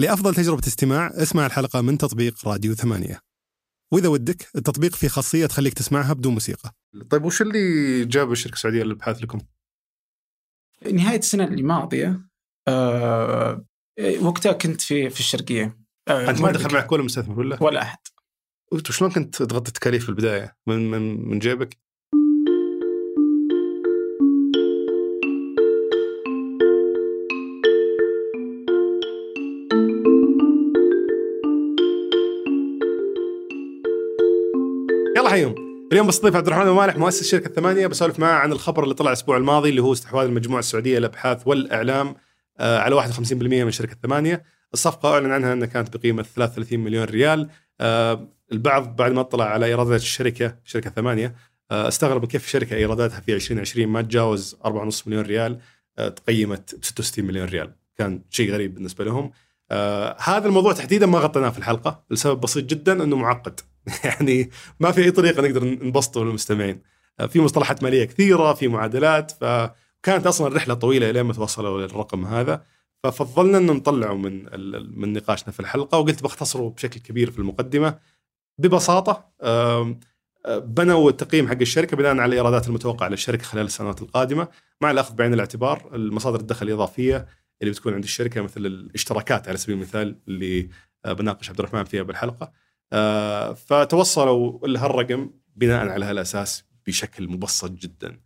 لأفضل تجربة استماع اسمع الحلقة من تطبيق راديو ثمانية وإذا ودك التطبيق فيه خاصية تخليك تسمعها بدون موسيقى طيب وش اللي جاب الشركة السعودية للإبحاث لكم؟ نهاية السنة الماضيه آه وقتها كنت في في الشرقية آه أنت ما دخل معك ولا مستثمر ولا؟ ولا أحد وأنت شلون كنت تغطي التكاليف في البداية؟ من من من جيبك؟ حيهم اليوم بستضيف عبد الرحمن مالح مؤسس شركة ثمانية بسولف معاه عن الخبر اللي طلع الأسبوع الماضي اللي هو استحواذ المجموعة السعودية للأبحاث والإعلام آه، على 51% من شركة ثمانية. الصفقة أعلن عنها إنها كانت بقيمة 33 مليون ريال. آه، البعض بعد ما اطلع على إيرادات الشركة شركة ثمانية آه، استغرب كيف الشركة إيراداتها في 2020 ما تجاوز 4.5 مليون ريال تقيمت ب 66 مليون ريال. كان شيء غريب بالنسبة لهم. هذا الموضوع تحديدا ما غطيناه في الحلقة. لسبب بسيط جدا إنه معقد. يعني ما في أي طريقة نقدر نبسطه للمستمعين. آه في مصطلحات مالية كثيرة في معادلات فكانت أصلا الرحلة طويلة لين ما توصلوا للرقم هذا. ففضلنا إنه نطلعه من من نقاشنا في الحلقة وقلت بختصره بشكل كبير في المقدمة. ببساطة آه، بنوا التقييم حق الشركة بناء على الايرادات المتوقعة للشركة خلال السنوات القادمة مع الأخذ بعين الاعتبار المصادر الدخل الإضافية اللي بتكون عند الشركة مثل الاشتراكات على سبيل المثال اللي آه، بناقش عبد الرحمن فيها بالحلقة. فتوصلوا لهالرقم بناء على هالأساس بشكل مبسط جدا.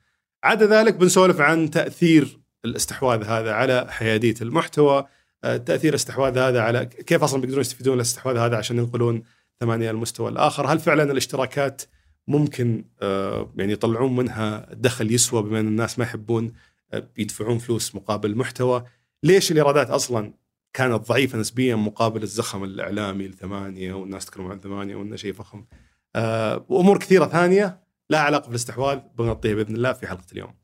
عدا ذلك بنسولف عن تأثير الاستحواذ هذا على حيادية المحتوى آه، تأثير الاستحواذ هذا على كيف أصلا بيقدرون يستفيدون الاستحواذ هذا عشان ينقلون ثمانية المستوى الآخر؟ هل فعلا الاشتراكات ممكن آه، يعني يطلعون منها دخل يسوى بما إن الناس ما يحبون آه، يدفعون فلوس مقابل المحتوى؟ ليش الإيرادات أصلا كانت ضعيفة نسبيا مقابل الزخم الإعلامي لثمانية والناس تتكلم عن ثمانية وإنه شيء فخم. آه، وأمور كثيرة ثانية لها علاقة بالاستحواذ بنغطيها بإذن الله في حلقة اليوم.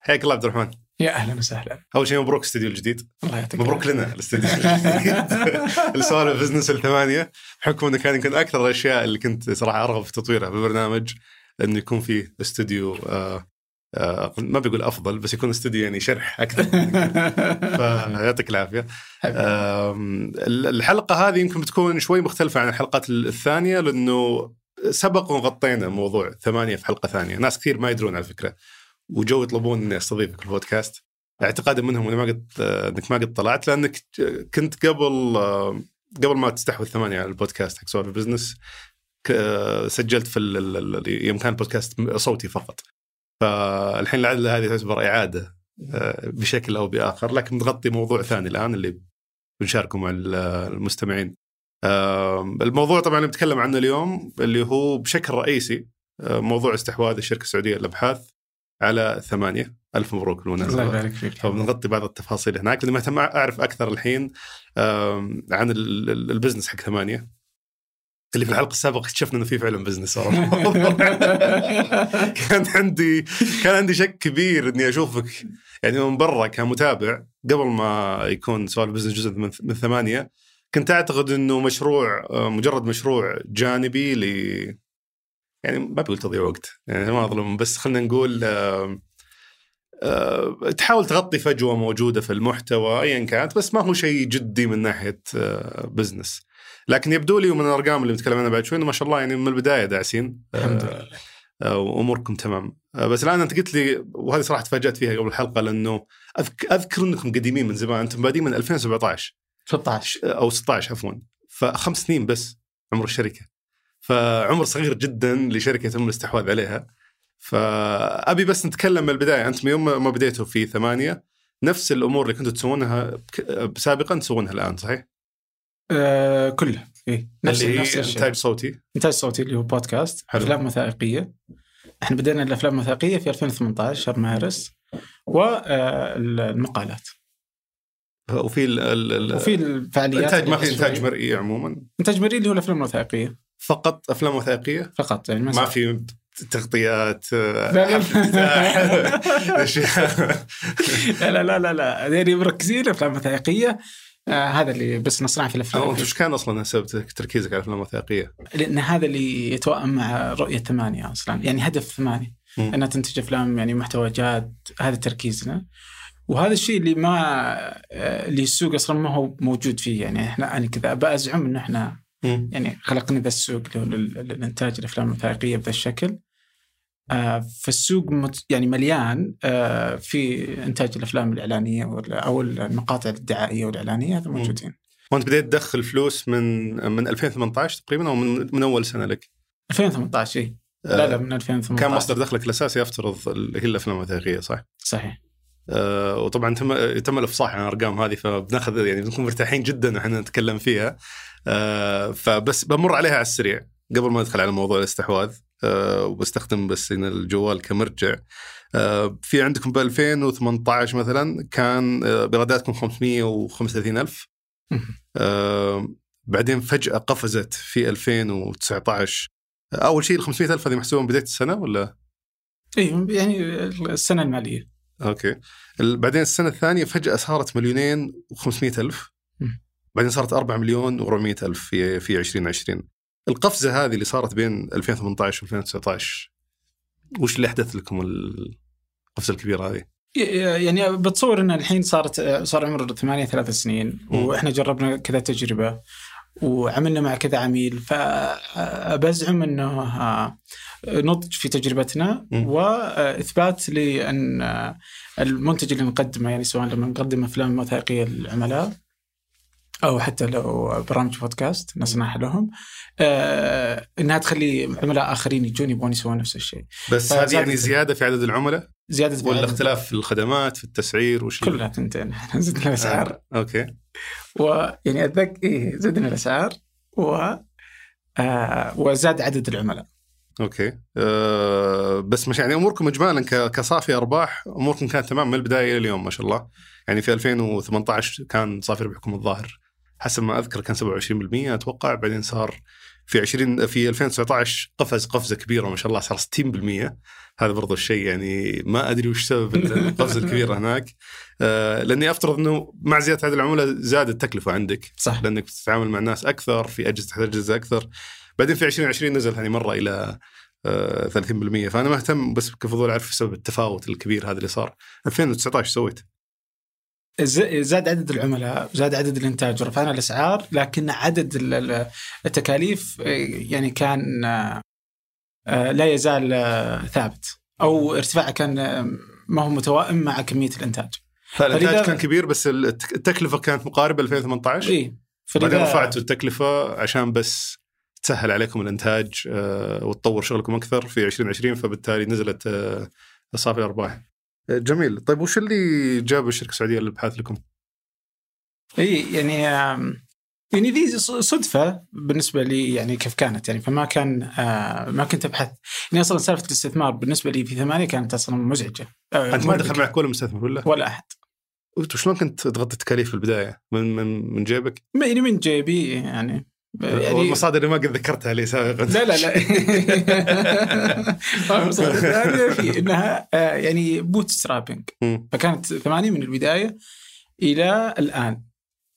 حياك الله عبد الرحمن. يا أهلا وسهلا. أول شيء مبروك استديو الجديد. الله يعطيك مبروك. لنا الاستديو الجديد. لسوالف بزنس الثمانية بحكم إنه كان يمكن أكثر الأشياء اللي كنت صراحة أرغب في تطويرها في البرنامج إنه يكون فيه استوديو آه ما بقول أفضل بس يكون استوديو يعني شرح أكثر. فيعطيك العافية. الحلقة هذه يمكن بتكون شوي مختلفة عن الحلقات الثانية لأنه سبق وغطينا موضوع ثمانية في حلقة ثانية. ناس كثير ما يدرون على فكره وجو يطلبون إني أستضيفك في البودكاست. اعتقادا منهم إني ما قد إنك ما قد طلعت لأنك كنت قبل قبل ما تستحوذ ثمانية على البودكاست حق سوالف business سجلت في يوم كان بودكاست صوتي فقط. فالحين العدله هذه تعتبر إعادة آه، بشكل أو بآخر. لكن نغطي موضوع ثاني الآن اللي بنشاركه مع ال- المستمعين. الموضوع طبعا اللي بنتكلم عنه اليوم اللي هو بشكل رئيسي آه، موضوع استحواذ الشركة السعودية للأبحاث على ثمانية. ألف مبروك الله بالمناسبه يبارك فيك. فبنغطي بعض التفاصيل هناك لاني مهتم أعرف أكثر الحين عن ال- ال- ال business حق ثمانية. اللي في الحلقة السابقة اكتشفنا إنه في فعلا business. كان عندي كان عندي شك كبير إني أشوفك. يعني من برا كمتابع قبل ما يكون سوالف business جزء من من ثمانية كنت أعتقد إنه مشروع آه، مجرد مشروع جانبي ل يعني ما بقول تضييع وقت. يعني ما أظلم بس خلينا نقول آه، آه، تحاول تغطي فجوة موجودة في المحتوى ايا كانت بس ما هو شيء جدي من ناحية آه، business لكن يبدو لي ومن الأرقام اللي بنتكلم عنها بعد شوي إنه ما شاء الله يعني من البداية داعسين. الحمد آه، لله. آه، وأموركم تمام. آه، بس الآن أنت قلت لي وهذه صراحة تفاجأت فيها قبل الحلقة لأنه أذك- أذكر إنكم قديمين من زمان أنتم بادين من 2017 16 أو 16 عفوا. فخمس سنين بس عمر الشركة. فعمر صغير جدا لشركة يتم الاستحواذ عليها. فأبي بس نتكلم من البداية. انت من يوم ما بديتوا في ثمانية نفس الأمور اللي كنتوا تسوونها سابقا تسوونها الآن صحيح؟ آه كله. إيه نفس اللي نفس الشيء إنتاج صوتي. إنتاج صوتي اللي هو بودكاست حلو. أفلام وثائقية. إحنا بدينا الأفلام الوثائقية في 2018 شهر مارس والمقالات وفي ال ال وفي الفعاليات انتاج ما في. إنتاج مرئي عموما؟ إنتاج مرئي اللي هو الأفلام الوثائقية. فقط أفلام وثائقية؟ فقط يعني ما في تغطيات. لا لا لا لا لا. يعني مركزين أفلام وثائقية. آه هذا اللي بس نصنع في الأفلام انت وش كان أصلا سبب تركيزك على الأفلام الوثائقية؟ لأن هذا اللي يتوائم مع رؤية ثمانية أصلا يعني هدف ثمانية. إنها تنتج أفلام يعني محتوى جاد هذا تركيزنا وهذا الشيء اللي ما آه، اللي السوق أصلا ما هو موجود فيه يعني إحنا أنا كذا بازعم إن إحنا. يعني خلقنا ذا السوق للإنتاج الأفلام الوثائقية بهذا الشكل فالسوق مت يعني مليان آه، في إنتاج الأفلام الإعلانية أو المقاطع الدعائية والإعلانية هذا. موجودين. وأنت بديت تدخل فلوس من من 2018 تقريبا أو من, من أول سنة لك؟ 2018 إي. لا لا من 2018 كان مصدر دخلك الأساسي افترض هي الأفلام الوثائقيه صح؟ صحيح. آه وطبعا تم تم الإفصاح عن الارقام هذه فبناخذ يعني بنكون مرتاحين جدا وإحنا نتكلم فيها. آه فبس بمر عليها على السريع قبل ما ندخل على موضوع الاستحواذ. آه وبستخدم بس هنا الجوال كمرجع. آه في عندكم ب 2018 مثلا كان آه بإيراداتكم 535 ألف. آه بعدين فجأة قفزت في 2019 أول شيء ال 500 ألف هذه محسوبة من بداية السنة ولا؟ اي يعني السنة المالية. أوكي. بعدين السنة الثانية فجأة صارت مليونين و500 ألف. بعدين صارت 4 مليون و400 ألف في في 2020 القفزة هذه اللي صارت بين 2018 و 2019 وش اللي أحدث لكم القفزة الكبيرة هذه؟ يعني بتصور إن الحين صارت صار عمر ثمانية ثلاث سنين. وإحنا جربنا كذا تجربة وعملنا مع كذا عميل فبزعم إنه آه، نضج في تجربتنا. وإثبات لأن المنتج اللي نقدمه يعني سواء لما نقدم أفلام وثائقية للعملاء أو حتى لو برامج بودكاست نصنعها لهم. آه إنها تخلي عملاء آخرين يجون يبغون يسوون نفس الشيء. بس فزادت- هذه يعني زيادة في عدد العملاء؟ زيادة ولا اختلاف في الخدمات في التسعير وش كلها ثنتين زدنا الأسعار. آه. أوكي. ويعني اتذكر إيه زدنا الأسعار. و آه وزاد عدد العملاء. أوكي. أه بس مش يعني أموركم اجمالا كصافي أرباح أموركم كانت تمام من البداية إلى اليوم ما شاء الله. يعني في 2018 كان صافي ربحكم الظاهر. حسب ما أذكر كان 27% أتوقع. بعدين صار في 20 في 2019 قفز قفزة كبيرة ما شاء الله صار 60% هذا برضو الشيء يعني ما أدري وش سبب القفزه الكبيره هناك. أه لأني أفترض إنه مع زيادة عدد العملاء زادت التكلفة عندك. صح. لأنك بتتعامل مع ناس أكثر في أجهزة تحتاج أجهزة أكثر. بعدين في 2020 نزل هذه مرة إلى آه، 30% فأنا مهتم بس كفضول أعرف سبب التفاوت الكبير هذا اللي صار. 2019 سويت. زاد عدد العملاء زاد عدد الإنتاج ورفعنا الأسعار لكن عدد ال- ال- التكاليف يعني كان آه، لا يزال آه، ثابت. أو ارتفاعه كان آه، ما هو متوائم مع كمية الإنتاج. فالانتاج فلذا- كان كبير بس الت- التكلفة كانت مقاربة ل 2018 إي بعدين رفعتوا التكلفة عشان بس تسهل عليكم الإنتاج وتطور شغلكم أكثر في 2020 فبالتالي نزلت صافي الارباح. جميل، طيب وش اللي جاب الشركة السعودية للإبحاث لكم؟ إي يعني يعني ذي صدفة بالنسبة لي يعني كيف كانت يعني فما كان آه ما كنت أبحث يعني أصلا سالفة الاستثمار بالنسبة لي في ثمانية كانت أصلا مزعجة آه أنت ما دخل. معك ولا مستثمر ولا؟ ولا أحد وانت شلون كنت تغطي التكاليف في البداية؟ من من من جيبك؟ يعني من جيبي يعني يعني والمصادر اللي ما قد ذكرتها لي سابقا. لا لا لا. المصادر الثانية في إنها آه، يعني bootstrapping. فكانت ثمانية من البداية إلى الآن.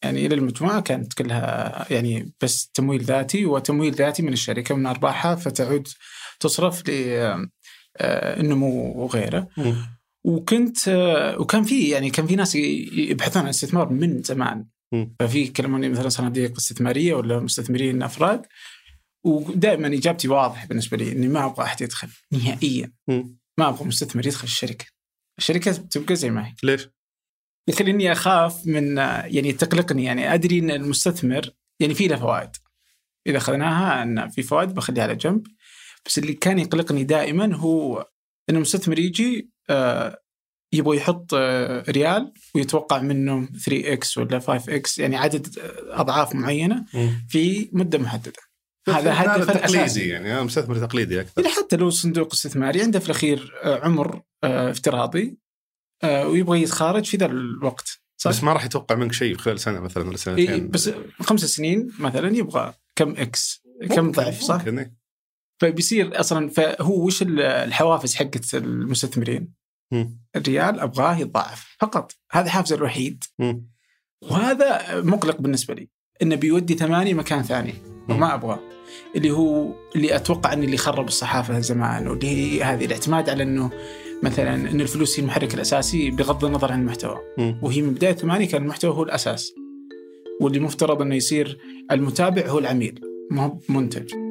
يعني إلى المجموعة كانت كلها يعني بس تمويل ذاتي وتمويل ذاتي من الشركة من أرباحها فتعود تصرف للنمو وغيره. مم. وكنت وكان في يعني كان في ناس يبحثون عن الاستثمار من زمان. ففي يكلموني مثلا صناديق استثمارية ولا مستثمرين أفراد ودائما إجابتي واضحه بالنسبة لي إني ما أبغى أحد يدخل نهائيا. ما أبغى مستثمر يدخل الشركة. الشركة تبقى زي ما هي. ليش؟ إني أخاف من يعني تقلقني يعني أدري إن المستثمر يعني في له فوائد. إذا اخذناها إن في فوائد بخليها على جنب. بس اللي كان يقلقني دائما هو إن المستثمر يجي آه، يبغى يحط آه، ريال ويتوقع منه 3 X ولا 5 X يعني عدد آه، أضعاف معينة في مدة محددة هذا هدف تقليدي يعني أنا مستثمر تقليدي أكثر حتى لو صندوق استثماري عنده في الأخير آه، عمر افتراضي ويبغى يتخارج في ذا الوقت صح؟ بس ما راح يتوقع منك شيء خلال سنة مثلا ولا إيه سنتين بس خمس سنين مثلا يبغى كم إكس كم ضعف صح؟ ممكن إيه. فبيصير أصلا فهو وش ال- الحوافز حقت المستثمرين؟ الريال أبغاه يتضاعف فقط. هذا حافزه الوحيد. وهذا مقلق بالنسبة لي. انه بيودي ثمانية مكان ثاني. وما أبغاه. اللي هو اللي أتوقع إن اللي خرب الصحافة زمان. واللي هي هذه الاعتماد على إنه مثلا إن الفلوس هي المحرك الأساسي بغض النظر عن المحتوى. وهي من بداية ثمانية كان المحتوى هو الأساس. واللي مفترض إنه يصير المتابع هو العميل ما هو منتج.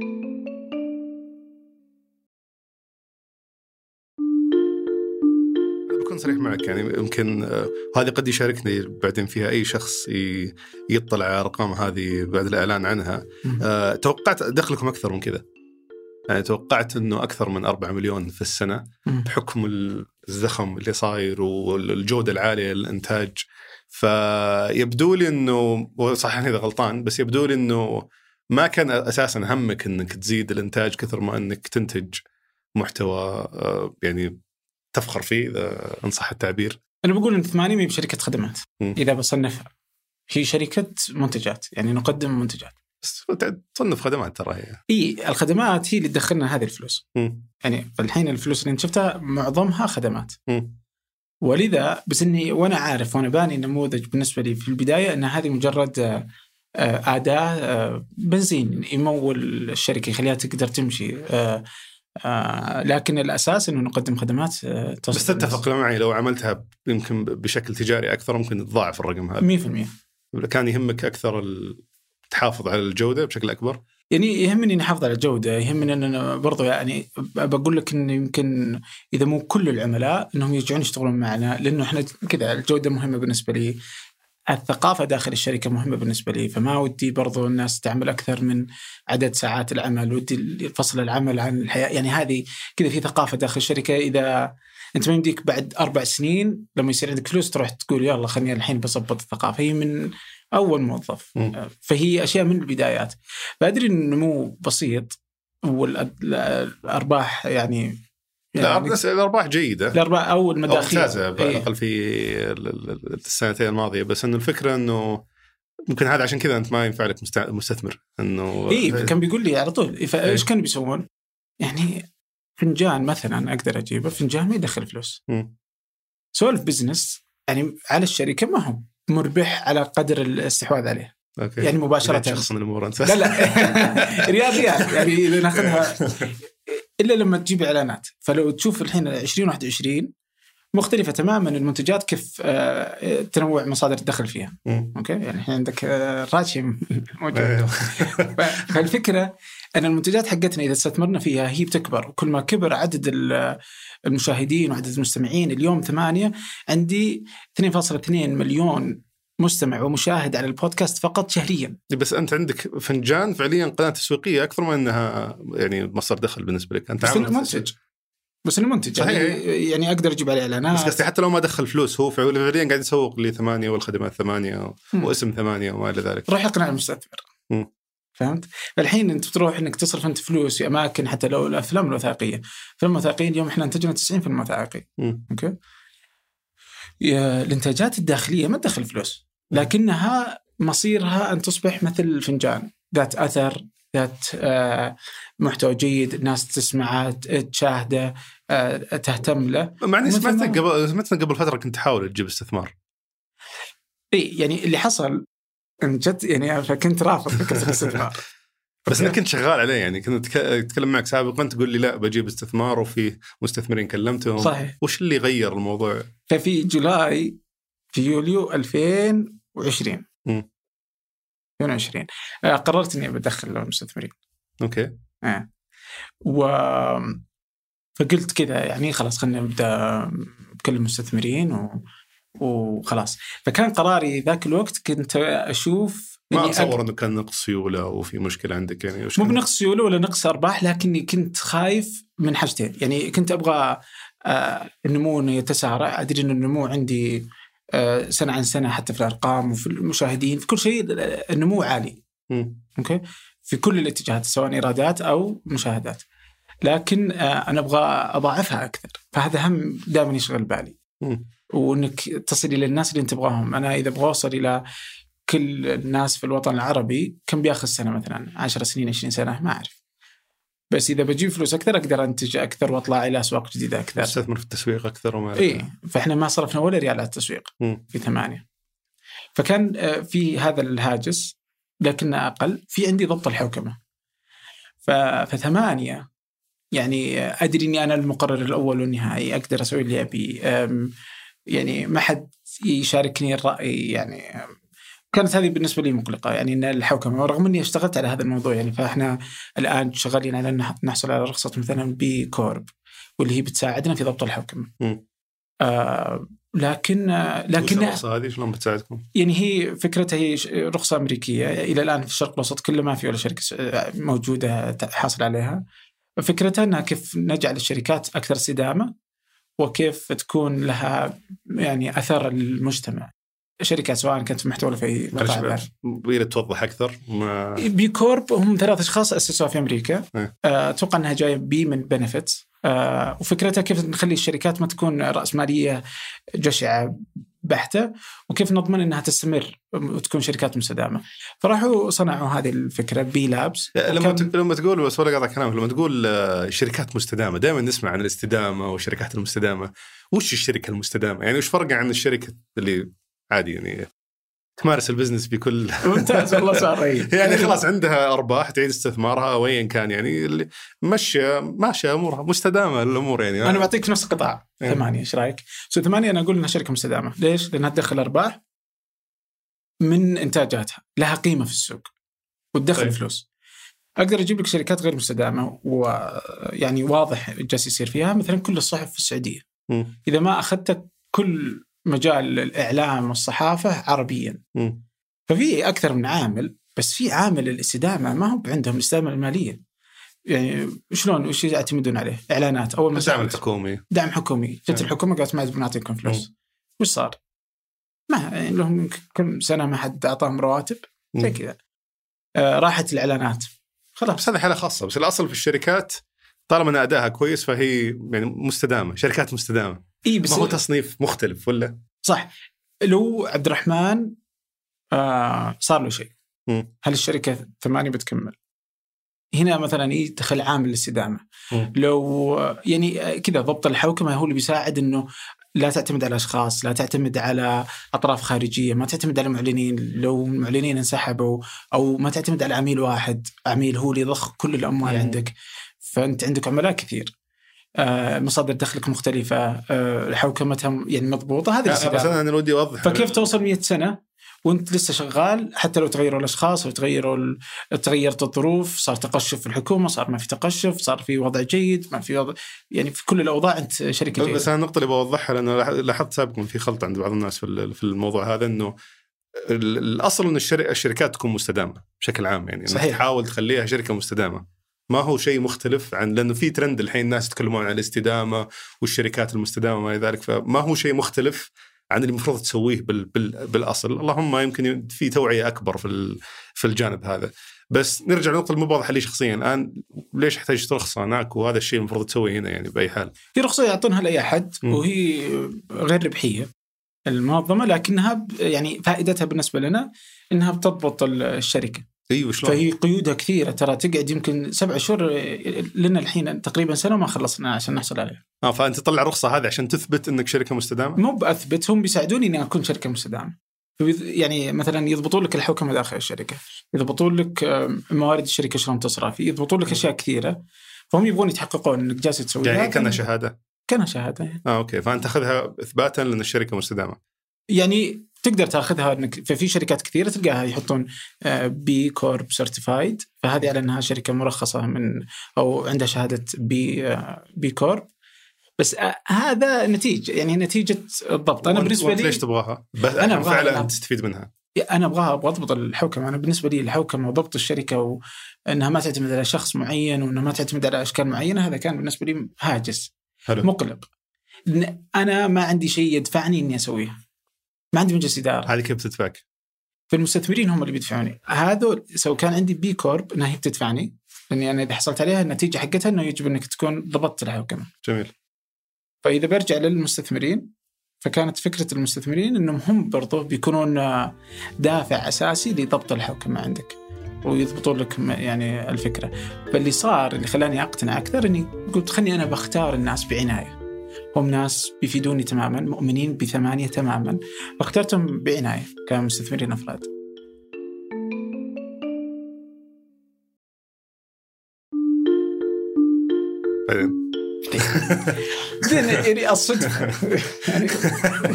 بكون صريح معك يعني يمكن آه، هذه قد يشاركني بعدين فيها أي شخص يطلع على الارقام هذه بعد الإعلان عنها. آه، توقعت دخلكم أكثر من كذا يعني توقعت إنه أكثر من 4 مليون في السنة. بحكم الزخم اللي صاير والجودة العالية للإنتاج فيبدو لي إنه وصحيح إذا غلطان بس يبدو لي إنه ما كان أساسا همك إنك تزيد الإنتاج كثر ما إنك تنتج محتوى آه، يعني تفخر فيه إذا ان صح التعبير. أنا بقول إن ثمانية ما هي بشركة خدمات. مم. إذا بصنفها هي شركة منتجات يعني نقدم منتجات. بس تصنف خدمات ترى هي. إي الخدمات هي اللي تدخلنا هذه الفلوس. مم. يعني فالحين الفلوس اللي أنت شفتها معظمها خدمات. مم. ولذا بس إني وأنا عارف وأنا باني نموذج بالنسبة لي في البداية إن هذه مجرد آه، آه، أداة آه، بنزين يمول الشركة يخليها تقدر تمشي. آه، لكن الأساس إنه نقدم خدمات آه، توصل بس تتفق معي لو عملتها يمكن بشكل تجاري أكثر ممكن تضاعف الرقم هذا 100% كان يهمك أكثر. تحافظ على الجودة بشكل أكبر يعني يهمني إني أحافظ على الجودة، يهمني إن أنا برضو يعني بقول لك انه يمكن إذا مو كل العملاء إنهم يرجعون يشتغلون معنا لأنه إحنا كذا الجودة مهمة بالنسبة لي. الثقافة داخل الشركة مهمة بالنسبة لي فما ودي برضو الناس تعمل أكثر من عدد ساعات العمل ودي فصل العمل عن الحياة. يعني هذه كذا في ثقافة داخل الشركة. إذا أنت ما يمديك بعد أربع سنين لما يصير عندك فلوس تروح تقول يلا خليني الحين بظبط الثقافة. هي من أول موظف. مم. فهي أشياء من البدايات. فأدري ان النمو بسيط والأرباح يعني يعني بس الأرباح جيدة. الأرباح أو المداخيل ممتازة على إيه. الأقل في ال- ال- السنتين الماضية. بس إنه الفكرة إنه ممكن هذا عشان كذا أنت ما ينفع لك مست- مستثمر. إنه اي كان بيقول لي على طول فايش كانوا بيسوون؟ يعني فنجان مثلا أقدر أجيبه فنجان ما يدخل فلوس. مم. سوالف business يعني على الشركة ما هو مربح على قدر الاستحواذ عليه. أوكي. يعني مباشرة. شخص من الأمور؟ أنت لا لا. رياضيات يعني ناخذها. إلا لما تجيب إعلانات. فلو تشوف الحين 2021 مختلفة تماما المنتجات كيف آه، تنوع مصادر الدخل فيها. مم. أوكي؟ يعني الحين عندك آه، راشي موجود. ف- فالفكرة أن المنتجات حقتنا إذا استثمرنا فيها هي بتكبر. وكل ما كبر عدد ال- المشاهدين وعدد المستمعين اليوم ثمانية عندي 2.2 مليون مستمع ومشاهد على البودكاست فقط شهريا بس أنت عندك فنجان فعليا قناة تسويقية أكثر من إنها يعني مصدر دخل بالنسبة لك أنت بس إنه منتج بس إنه منتج صحيح. يعني, يعني أقدر أجيب عليه بس اعلانات قصدي حتى لو ما دخل فلوس هو فعليا قاعد يسوق لثمانيه والخدمات ثمانية. واسم ثمانية وما إلى ذلك روح اقنع المستثمر. فهمت؟ فالحين أنت بتروح إنك تصرف أنت فلوس في أماكن حتى لو الأفلام الوثائقية، الافلام الوثائقيه اليوم إحنا انتجنا 90 فيلم وثائقي،. أوكي؟ الإنتاجات الداخلية ما تدخل فلوس، لكنها مصيرها أن تصبح مثل الفنجان، ذات أثر، ذات آه، محتوى جيد، الناس تسمعه، تشاهده، آه، تهتم له، مع اني سمعتك ما- قبل سمعت قبل فترة كنت تحاول تجيب استثمار. إي يعني اللي حصل أن جد يعني فكنت رافض فكرة الاستثمار. بس انك كنت شغال عليه يعني كنت أتكلم معك سابقا تقول لي لا بجيب استثمار وفي مستثمرين كلمتهم. صحيح. وش اللي غير الموضوع؟ ففي July في يوليو 2020 مم. 2020 آه، قررت إني بدخل المستثمرين okay. آه. و فقلت كذا يعني خلاص خلينا نبدأ بكل المستثمرين و... وخلاص. فكان قراري ذاك الوقت كنت أشوف ما إني أتصور إنه كان نقص سيولة وفي مشكلة عندك يعني مو؟ بنقص سيولة ولا نقص أرباح لكني كنت خايف من حاجتين. يعني كنت أبغى آه، النمو إنه يتسارع. أدري ان النمو عندي آه، سنة عن سنة حتى في الأرقام وفي المشاهدين في كل شيء النمو عالي. مم. أوكي؟ في كل الاتجاهات سواء إيرادات أو مشاهدات. لكن آه، أنا أبغى أضاعفها أكثر. فهذا هم دائما يشغل بالي. مم. وإنك تصل إلى الناس اللي أنت تبغاهم. أنا إذا أبغى أوصل إلى كل الناس في الوطن العربي كم بياخذ سنة مثلا؟ 10 سنين 20 سنة ما أعرف. بس إذا بجيب فلوس أكثر أقدر أنتج أكثر وأطلع إلى أسواق جديدة أكثر. تستثمر في التسويق أكثر وما إي فإحنا ما صرفنا ولا ريال على التسويق مم. في ثمانية. فكان آه، في هذا الهاجس لكنه أقل. في عندي ضبط الحوكمة. ف- فثمانية يعني أدري إني أنا المقرر الأول والنهائي أقدر أسوي اللي أبي. يعني ما حد يشاركني الرأي يعني كانت هذه بالنسبة لي مقلقة يعني إن الحوكمة رغم إني اشتغلت على هذا الموضوع يعني فإحنا الآن شغالين على أن نحصل على رخصة مثلا بي كورب واللي هي بتساعدنا في ضبط الحوكمة. آه لكن آه لكن الرخصة هذه؟ شلون بتساعدكم؟ يعني هي فكرتها هي رخصة أمريكية. إلى الآن في الشرق الأوسط كله ما في ولا شركة س- موجودة ت- حاصل عليها. فكرتها أنها كيف نجعل الشركات أكثر استدامة وكيف تكون لها يعني أثر المجتمع. شركات سواء كانت في محتوى في معلش مطاعم. يبي توضح أكثر. ما B Corp هم ثلاث أشخاص أسسوها في أمريكا. إيه. آه، أتوقع إنها جاية B من Benefit آه، وفكرتها كيف نخلي الشركات ما تكون راسماليه جشعة بحتة وكيف نضمن إنها تستمر وتكون شركات مستدامة. فراحوا صنعوا هذه الفكرة B Labs. لما ت- لما تقول بس ولا قاطع كلامك لما تقول آه، شركات مستدامة دائما نسمع عن الاستدامة والشركات المستدامة. وش الشركة المستدامة؟ يعني وش فرقها عن الشركة اللي عادي يعني تمارس ال business بكل ممتاز والله رهيب يعني خلاص عندها أرباح تعيد استثمارها ايا كان يعني اللي مشي ماشية أمورها مستدامة الأمور يعني أنا بعطيك في نفس القطاع إيه. ثمانية إيش رأيك؟ so ثمانية أنا أقول إنها شركة مستدامة، ليش؟ لأنها تدخل أرباح من إنتاجاتها، لها قيمة في السوق وتدخل طيب. فلوس. أقدر أجيب لك شركات غير مستدامة ويعني واضح جالس يصير فيها مثلا كل الصحف في السعودية. مم. إذا ما اخذت كل مجال الإعلام والصحافة عربيا. مم. ففي أكثر من عامل بس في عامل الاستدامة ما هو عندهم الاستدامة المالية. يعني شلون وش يعتمدون عليه؟ إعلانات أول ما الدعم سويت- الحكومي دعم حكومي جت نعم. الحكومة قالت ما بنعطيكم فلوس وش صار؟ ما يعني لهم كل سنة ما حد أعطاهم رواتب زي مم. كذا آه راحت الإعلانات خلاص بس هذه حالة خاصة بس الأصل في الشركات طالما إن ادائها كويس فهي يعني مستدامة شركات مستدامة اي بس ما هو تصنيف مختلف ولا صح لو عبد الرحمن آه صار له شيء. هل الشركة ثمانية بتكمل؟ هنا مثلا يدخل عامل الاستدامه. لو يعني كذا ضبط الحوكمة هو اللي بيساعد إنه لا تعتمد على أشخاص، لا تعتمد على أطراف خارجية، ما تعتمد على معلنين، لو المعلنين انسحبوا أو ما تعتمد على عميل واحد، عميل هو اللي يضخ كل الأموال مم. عندك. فأنت عندك عملاء كثير. آه، مصادر دخلك مختلفة، آه، حوكمتها يعني مضبوطة، هذه لا، بس. أنا ودي أوضح فكيف توصل 100 سنة وأنت لسه شغال حتى لو تغيروا الأشخاص أو تغيروا ال- تغيرت الظروف صار تقشف في الحكومة صار ما في تقشف صار في وضع جيد ما في وضع يعني في كل الأوضاع أنت شركة بس جيدة أنا النقطة اللي بوضحها لأنه لاح- لاحظت سابقا في خلط عند بعض الناس في ال- في الموضوع هذا إنه ال- الأصل ان الشر- الشركات تكون مستدامة بشكل عام يعني صحيح. صحيح. تحاول تخليها شركة مستدامة ما هو شيء مختلف عن لأنه في ترند الحين الناس يتكلمون عن الاستدامة والشركات المستدامة وما إلى ذلك فما هو شيء مختلف عن اللي المفروض تسويه بال بال بالأصل. اللهم يمكن في توعية أكبر في في الجانب هذا. بس نرجع لنقطة المواضحه لي شخصيا. الآن ليش أحتاج رخصه هناك وهذا الشيء المفروض تسويه هنا يعني بأي حال. في رخصة يعطونها لأي أحد. وهي غير ربحية المنظمة لكنها يعني فائدتها بالنسبة لنا إنها بتضبط ال- الشركة. أيوه شلون فهي قيودها كثيرة ترى تقعد يمكن سبع شهور لنا الحين تقريبا سنة وما خلصنا عشان نحصل عليها. آه فأنت تطلع رخصة هذه عشان تثبت إنك شركة مستدامة؟ مو بأثبت هم بيساعدوني إني أكون شركة مستدامة. يعني مثلا يضبطون لك الحوكمه داخل الشركة يضبطون لك موارد الشركة شلون تصرف يضبطون لك أشياء كثيرة. فهم يبغون يتحققون إنك جالس تسوي يعني. كأنها شهادة؟ كأنها شهادة. آه okay. فأنت تاخذها اثباتا لأن الشركة مستدامة. يعني تقدر تاخذها إنك ففي شركات كثيرة تلقاها يحطون B Corp certified فهذه على إنها شركة مرخصة من أو عندها شهادة B B Corp بس آه، هذا نتيجة يعني نتيجة الضبط. أنا بالنسبة لي ليش تبغاها؟ بس أنا أنا أبغاها فعلا ألعب. تستفيد منها. أنا أبغاها أبغى اضبط الحوكمة. أنا بالنسبة لي الحوكمة وضبط الشركة وانها ما تعتمد على شخص معين وإنها ما تعتمد على أشكال معينة هذا كان بالنسبة لي هاجس حلو. مقلق. أنا ما عندي شيء يدفعني إني أسويها. ما عندي مجلس إدارة. هذه كيف تدفعك؟ فالمستثمرين هم اللي بيدفعوني. هذول so كان عندي B Corp إنها هي بتدفعني لأني أنا إذا حصلت عليها النتيجة حقتها إنه يجب إنك تكون ضبطت الحوكمه جميل. فإذا برجع للمستثمرين فكانت فكرة المستثمرين إنهم هم برضو بيكونون دافع أساسي لضبط الحوكمه عندك ويضبطون لك يعني الفكرة. فاللي صار اللي خلاني أقتنع أكثر إني قلت خلني أنا بختار الناس بعناية. هم ناس بيفيدوني تماما مؤمنين بثمانية تماما. فاخترتهم بعناية كمستثمرين أفراد. بعدين بعدين يعني الصدفه يعني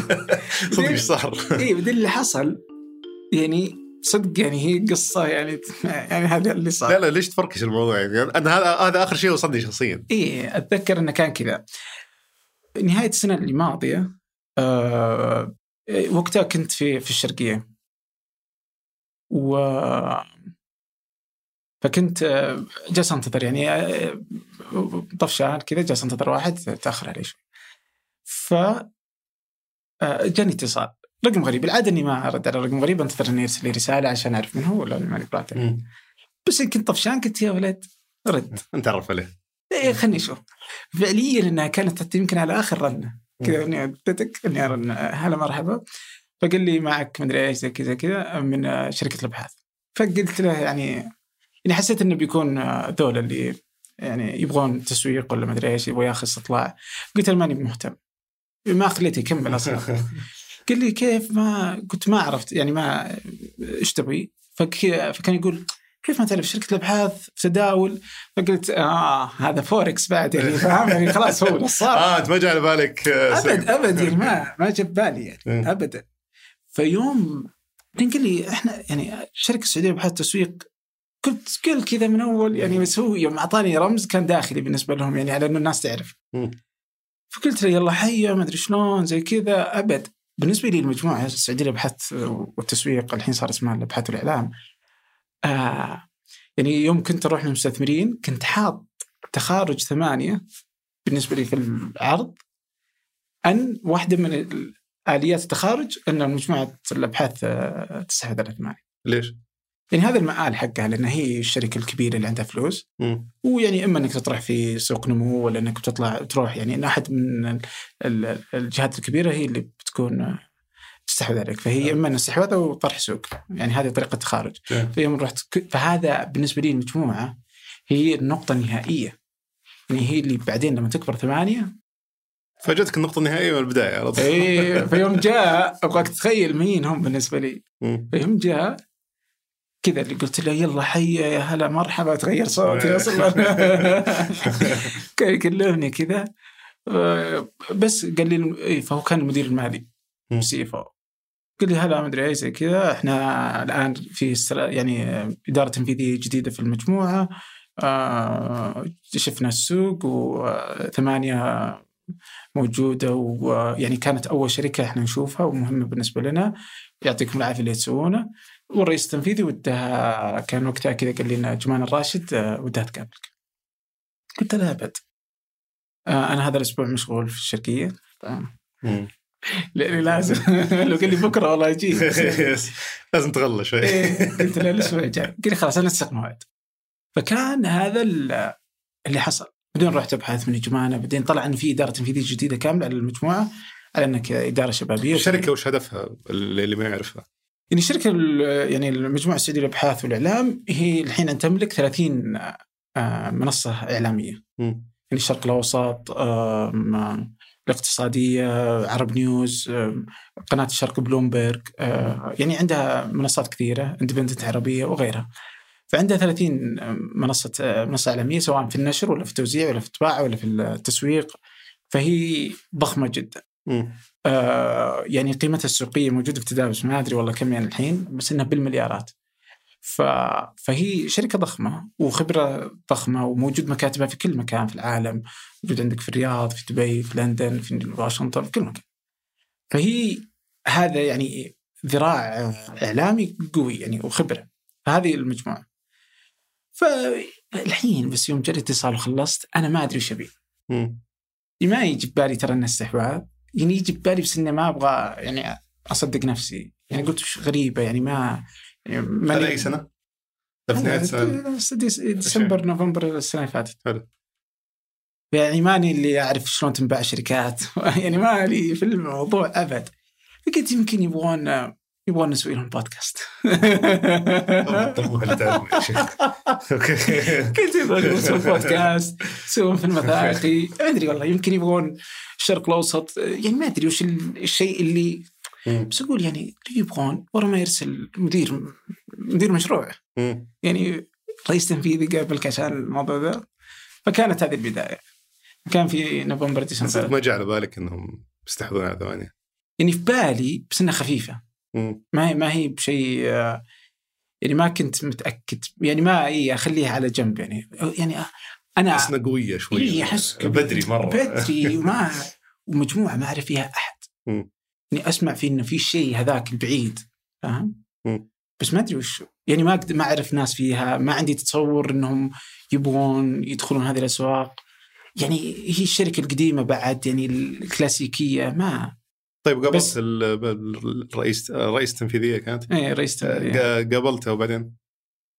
صدق إيش صار؟ اي بعدين اللي حصل يعني صدق يعني هي قصة يعني يعني هذا اللي صار. لا لا ليش تفركش الموضوع؟ يعني أنا هذا هذا آخر شيء وصلني شخصيا. اي أتذكر إنه كان كذا. نهاية السنة الماضيه آه وقتها كنت في في الشرقية. و فكنت آه، جالس أنتظر يعني آه، طفشان كذا جالس أنتظر واحد تأخر علي شوي. ف جاني اتصال. رقم غريب العادة إني ما أرد على رقم غريب أنتظر إنه يرسل لي رسالة عشان أعرف من هو ولا ماني براته بس كنت طفشان قلت يا ولد رد. نتعرف عليه. إيه خليني أشوف. فعليا إنها كانت حتى يمكن على آخر رنة. كذا اني ادتك اني ارن هلا مرحبا. فقال لي معك مدري إيش زي كذا كذا من شركة الأبحاث. فقلت له يعني يعني حسيت إنه بيكون ذول اللي يعني يبغون تسويق ولا مدري إيش يبغى ياخذ استطلاع قلت له ماني مهتم. ما خليته يكمل أصلا. قال لي كيف؟ ما قلت ما عرفت يعني ما إيش تبغي؟ فك- فكان يقول كيف ما تعرف شركة الأبحاث تداول؟ فقلت آه هذا فوركس بعد يعني فاهم؟ يعني خلاص هو نصاب آه أنت ما جاء على بالك آه، أبد. أبد يعني ما ما جاب بالي يعني إيه. أبدا. فيوم قال لي إحنا يعني الشركة السعودية لأبحاث التسويق كنت قل كذا من أول يعني بس هو يوم أعطاني رمز كان داخلي بالنسبة لهم يعني على إنه الناس تعرف. فقلت له يلا حيا ما أدري شلون زي كذا. أبد. بالنسبة لي المجموعة السعودية للابحاث والتسويق الحين صار اسمها الأبحاث والإعلام. آه يعني يوم كنت أروح للمستثمرين كنت حاط تخارج ثمانية بالنسبة لي في العرض أن واحدة من آليات التخارج أن مجموعه الأبحاث آه، تستحوذ على ثمانيه ليش؟ يعني هذا المآل حقها لأن هي الشركة الكبيرة اللي عندها فلوس مم. ويعني إما إنك تطرح في سوق نمو ولا إنك بتطلع تروح يعني ان أحد من ال- ال- الجهات الكبيرة هي اللي بتكون تستحوذ عليك. فهي إما استحواذ أو طرح سوق. يعني هذه طريقة تخارج نعم. فيوم رحت فهذا بالنسبة لي المجموعة هي النقطة النهائية. يعني هي اللي بعدين لما تكبر ثمانية فاجتك النقطة النهائية من البدايه على طول. إيه فيوم جاء أبغاك تتخيل مين هم بالنسبة لي. فيوم جاء كذا اللي قلت له يلا حيا يا هلا مرحبا تغير صوتي أصلا. كان يكلمني كذا. آه، بس قال لي إيه فهو كان المدير المالي. CFO قال لي هلا ما أدري إيش زي كذا. إحنا الآن في يعني آه، إدارة تنفيذية جديدة في المجموعة. آه، شفنا السوق وثمانيه موجودة ويعني كانت أول شركة إحنا نشوفها ومهمة بالنسبة لنا. يعطيكم العافية اللي تسوونه. والرئيس التنفيذي ودها كان وقتها كذا قال لنا جمان الراشد آه، ودها تقابلك. قلت له أبد. آه، أنا هذا الأسبوع مشغول في الشركية. آه، مم. لاني لازم لو قال لي بكرة والله أجي. لازم تغلى شوي. إيه، قلت له الأسبوع الجاي قال لي خلاص أنا نسق موعد فكان هذا ال- اللي حصل. بعدين رحت ابحث عن جمانه بعدين طلع إن في إدارة تنفيذية جديدة كاملة على المجموعه على إنك إدارة شبابية. الشركة وش هدفها؟ اللي ما يعرفها؟ يعني الشركة ال- يعني المجموعة السعودية للأبحاث والإعلام هي الحين ان تملك 30 آه، منصة إعلامية. مم. يعني الشرق الأوسط آم، الاقتصادية عرب نيوز قناة الشرق بلومبرج آه، يعني عندها منصات كثيرة اندبندنت عربية وغيرها. فعندها 30 منصة آه، منصة إعلامية سواء في النشر ولا في التوزيع ولا في الطباعة ولا في التسويق. فهي ضخمة جدا. آه، يعني قيمتها السوقية موجودة في تداوس ما أدري والله كم يعني الحين بس إنها بالمليارات. ف... فهي شركة ضخمة وخبرة ضخمة وموجود مكاتبها في كل مكان في العالم. موجود عندك في الرياض في دبي في لندن في واشنطن في كل مكان. فهي هذا يعني ذراع إعلامي قوي يعني وخبرة فهذه المجموعة. فالحين بس يوم جري اتصال وخلصت أنا ما أدري وش أبي. مم. ما يجي ببالي ترى إنه استحواذ. يعني يجي ببالي بس اني ما أبغى يعني أصدق نفسي. يعني قلت غريبة يعني ما يعني هذا أي سنة؟ في نهاية السنة ديس- ديس- ديسمبر نوفمبر السنة اللي فاتت. حلو. يعني ماني اللي أعرف شلون تنباع شركات. يعني ما لي في الموضوع أبد. فقلت يمكن يبغون يبغون نسوي لهم بودكاست. قلت يبغون يسوون بودكاست يسوون فيلم وثائقي ما أدري والله يمكن يبغون الشرق الأوسط. يعني ما أدري وش ال- الشيء اللي مم. بس أقول يعني اللي يبغون ورا ما يرسل مدير مدير مشروع. مم. يعني رئيس تنفيذي قابلك عشان الموضوع ذا فكانت هذه البداية. كان في نوفمبر ديسمبر. ما جاء على بالك إنهم بيستحوذون على ثمانيه يعني في بالي بس إنها خفيفة. مم. ما هي ما هي بشيء آه، يعني ما كنت متأكد. يعني ما إي أخليها على جنب يعني. يعني أنا احس قوية شوي. أحس بدري مرة. بدري وما ومجموعة ما أعرف فيها أحد. مم. إني أسمع في إنه في شيء هذاك البعيد فاهم؟ بس ما أدري وش يعني ما أقدر ما أعرف ناس فيها ما عندي تصور إنهم يبغون يدخلون هذه الأسواق يعني هي الشركة القديمة بعد يعني الكلاسيكية ما طيب قابلت الرئيس الرئيس التنفيذيه كانت إيه رئيس. قا- قابلته وبعدين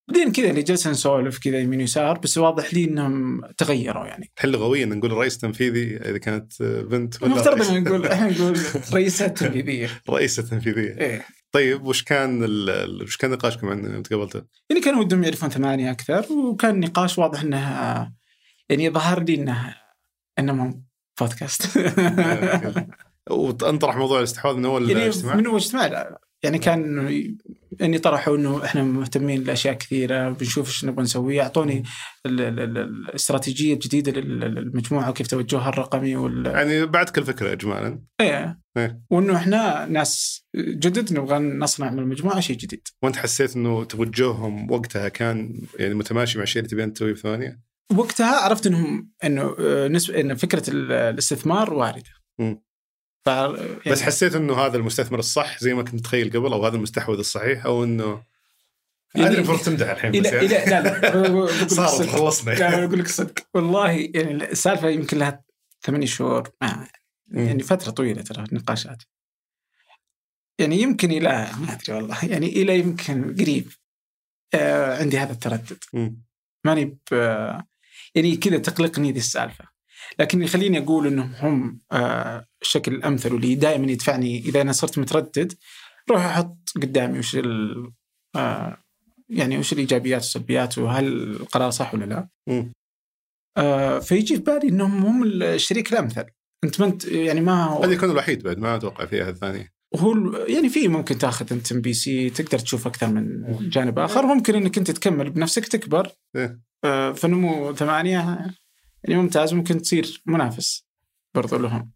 بعدين كذا اللي جلسنا نسولف كذا يمين يسار بس واضح لي إنهم تغيروا يعني. الحين لغويا نقول الرئيس التنفيذي إذا كانت بنت ولا المفترض إن نقول إحنا نقول رئيسة تنفيذية. رئيسة تنفيذية. إيه. طيب وش كان ال- وش كان نقاشكم عن تقابلته؟ يعني كانوا ودهم يعرفون ثمانية أكثر وكان نقاش واضح أنه يعني ظهر لي أنه مو بودكاست وأنطرح موضوع الاستحواذ من أول يعني الاجتماع؟ من أول اجتماع. يعني كان يعني طرحوا إنه إحنا مهتمين لأشياء كثيرة بنشوف إيش نبغى نسوي أعطوني ال- ال- ال- الاستراتيجيه الجديده لل- للمجموعة وكيف توجهها الرقمي وال يعني بعتك الفكرة اجمالا إيه إيه. وإنه إحنا ناس جدد نبغى نصنع من المجموعة شيء جديد وأنت حسيت إنه توجههم وقتها كان يعني متماشي مع الشيء اللي تبين تسويه في ثمانيه؟ وقتها عرفت إنهم إنه آه، نسبه إن فكرة ال- الاستثمار واردة مم. ف يعني بس حسيت إنه هذا المستثمر الصح زي ما كنت متخيل قبل أو هذا المستحوذ الصحيح أو إنه يعني- أدري المفروض تمدح الحين بس يعني لا لا صارت. خلصنا. أنا أقول لك الصدق والله يعني السالفة يمكن لها ثمانية شهور ما يعني فترة طويلة ترى النقاشات. يعني يمكن إلى ما أدري والله يعني إلى يمكن قريب آه عندي هذا التردد. ماني ب يعني كذا تقلقني ذي السالفة. لكن يخليني أقول انهم هم آه الشكل الأمثل واللي دائما يدفعني إذا أنا صرت متردد روح أحط قدامي وش ال آه يعني وش الإيجابيات والسلبيات وهل القرار صح ولا لا؟ آه فيجي في بالي إنهم هم الشريك الأمثل. أنت ما أنت يعني ما هو قد يكون الوحيد بعد ما أتوقع في أحد ثاني. هو يعني في ممكن تأخذ أنت ام بي سي تقدر تشوف أكثر من جانب آخر. ممكن إنك أنت تكمل بنفسك تكبر. إيه. آه، فنمو ثمانية يعني ممتاز ممكن تصير منافس برضو لهم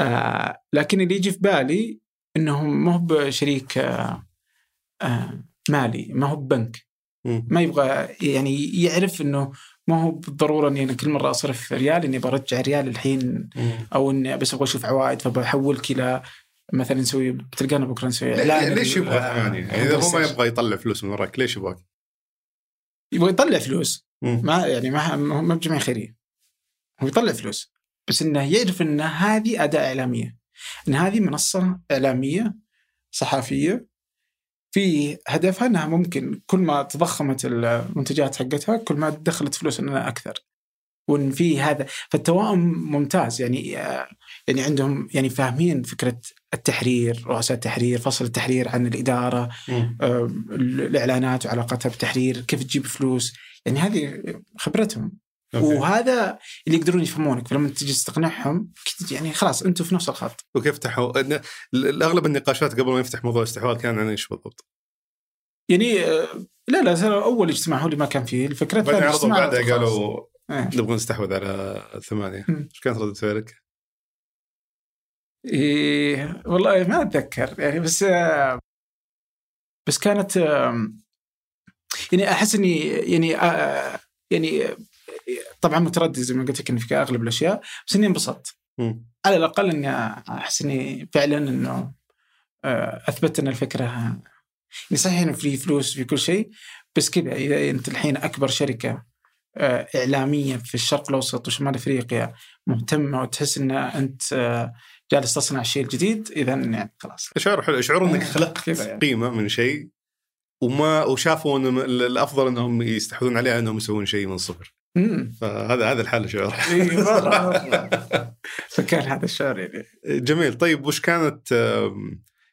آه، لكن اللي يجي في بالي إنهم ما هو بشريك آه، آه، مالي ما هو ببنك. ما يبغى يعني يعرف إنه ما هو بالضرورة إني أنا كل مرة أصرف ريال إني برجع ريال الحين أو إني بس أبغى أشوف عوائد فبحولك إلى مثلا نسوي بتلقانا بكرة نسوي إعلان ليش يبغى؟ يعني إذا هو ما يبغى يطلع فلوس من وراك ليش يبغاك؟ يبغى يطلع فلوس. ما يعني ما ما بجمعيه خيريه هو يطلع فلوس بس إنه يعرف إن هذه أداة إعلامية. إن هذه منصة إعلامية صحفية في هدفها إنها ممكن كل ما تضخمت المنتجات حقتها كل ما دخلت فلوس إنها أكثر. وإن في هذا فالتوائم ممتاز. يعني آه، يعني عندهم يعني فاهمين فكرة التحرير رؤساء التحرير فصل التحرير عن الإدارة. آه، الإعلانات وعلاقتها بالتحرير كيف تجيب فلوس. يعني هذه خبرتهم أوكي. وهذا اللي يقدرون يفهمونك فلما تجي تقنعهم يعني خلاص أنتم في نفس الخط وكيف إن- اغلب النقاشات قبل ما يفتح موضوع الاستحواذ كان عن إيش بالضبط؟ يعني آه، لا لا أول اجتماع هو اللي ما كان فيه الفكرة بعدين عرضوا بعدها. قالوا إيه. نبغى نستحوذ على ثمانية. إيش كانت ردة فعلك؟ إيه والله ما أتذكر يعني بس آه، بس كانت يعني أحس إني يعني آه، يعني طبعا متردد زي ما قلت لك في أغلب الأشياء بس إني انبسطت. على الأقل إني أحس إني فعلا إنه آه، أثبت إن الفكرة يعني صحيح إنه في فلوس في كل شيء بس كذا إذا أنت الحين أكبر شركة آه، إعلامية في الشرق الأوسط وشمال أفريقيا مهتمه وتحس إن أنت جالس تصنع الشيء الجديد اذا يعني خلاص شعور حلو شعور إنك خلقت يعني. قيمة من شيء وما وشافوا ان الأفضل إنهم يستحوذون عليها إنهم يسوون شيء من صفر. فهذا هذا الحال شعور إي، مرة، مرة. فكان هذا الشعور يعني. جميل. طيب وش كانت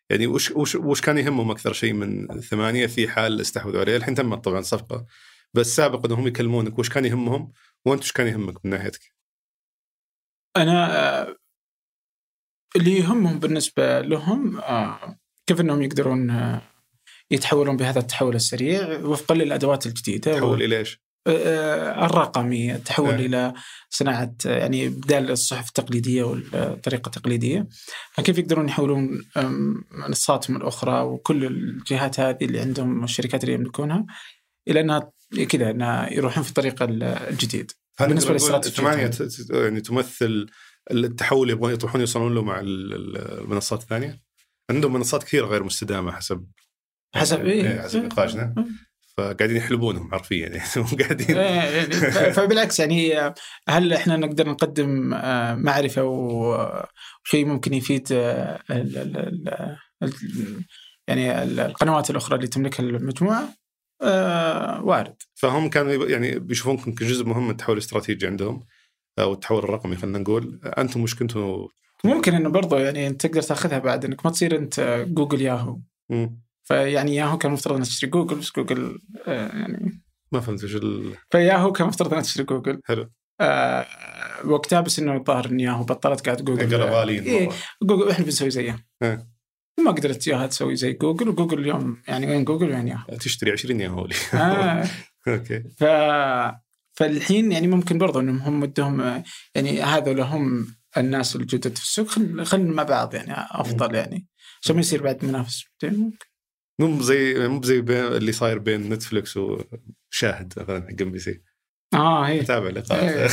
يعني وش وش وش كان يهمهم أكثر شيء من ثمانية في حال استحوذوا عليه؟ الحين تمت طبعا صفقة بس سابقا إنهم يكلمونك. وش كان يهمهم؟ وأنت وش كان يهمك من ناحيتك؟ أنا آه، اللي يهمهم بالنسبة لهم آه، كيف إنهم يقدرون آه، يتحولون بهذا التحول السريع وفقا للادوات الجديدة تحول إلى إيش؟ آه، الرقمي التحول إيه. إلى صناعة يعني بدال الصحف التقليدية والطريقة التقليدية فكيف يقدرون يحولون منصاتهم الأخرى وكل الجهات هذه اللي عندهم والشركات اللي يملكونها إلى أنها كذا أنها يروحون في الطريق ال- الجديد ت- ت- يعني تمثل التحول اللي يبغون يطمحون يوصلون له مع ال- ال- المنصات الثانية؟ عندهم منصات كثيرة غير مستدامة حسب حسب إيه، إيه حسب نقاشنا فقاعدين يحلبونهم حرفيا يعني قاعدين. إيه، فبالعكس يعني هل إحنا نقدر نقدم آه، معرفة وشيء ممكن يفيد آه، يعني ال- القنوات الأخرى اللي تملكها المجموعة؟ آه، وارد. فهم كانوا يعني بيشوفونكم كجزء مهم من التحول الاستراتيجي عندهم أو التحول الرقمي خلينا نقول. أنتم وش كنتوا؟ ممكن إنه برضه يعني أنت تقدر تأخذها بعد إنك ما تصير أنت جوجل ياهو. مم. فيعني ياهو كان المفترض انها تشتري جوجل بس جوجل آه، يعني ما فهمت وش ال... فياهو كان المفترض انها تشتري جوجل. حلو. آه وقتها بس إنه الظاهر إن ياهو بطلت قاعد جوجل. قالوا غاليين إيه. جوجل إحنا بنسوي زيها. ما قدرت ياهو تسوي زي جوجل وجوجل اليوم يعني وين جوجل وين ياهو؟ تشتري 20 ياهو آه. okay. ف فالحين يعني ممكن برضو إنهم هم ودهم آه، يعني هذول هم الناس الجدد في السوق. خلينا مع بعض يعني أفضل يعني. عشان ما يصير بعد منافس؟ ممكن. مو زي مو زي بين اللي صاير بين نتفلكس وشاهد مثلا حق إم بي سي. آه هي. تابع لقاءات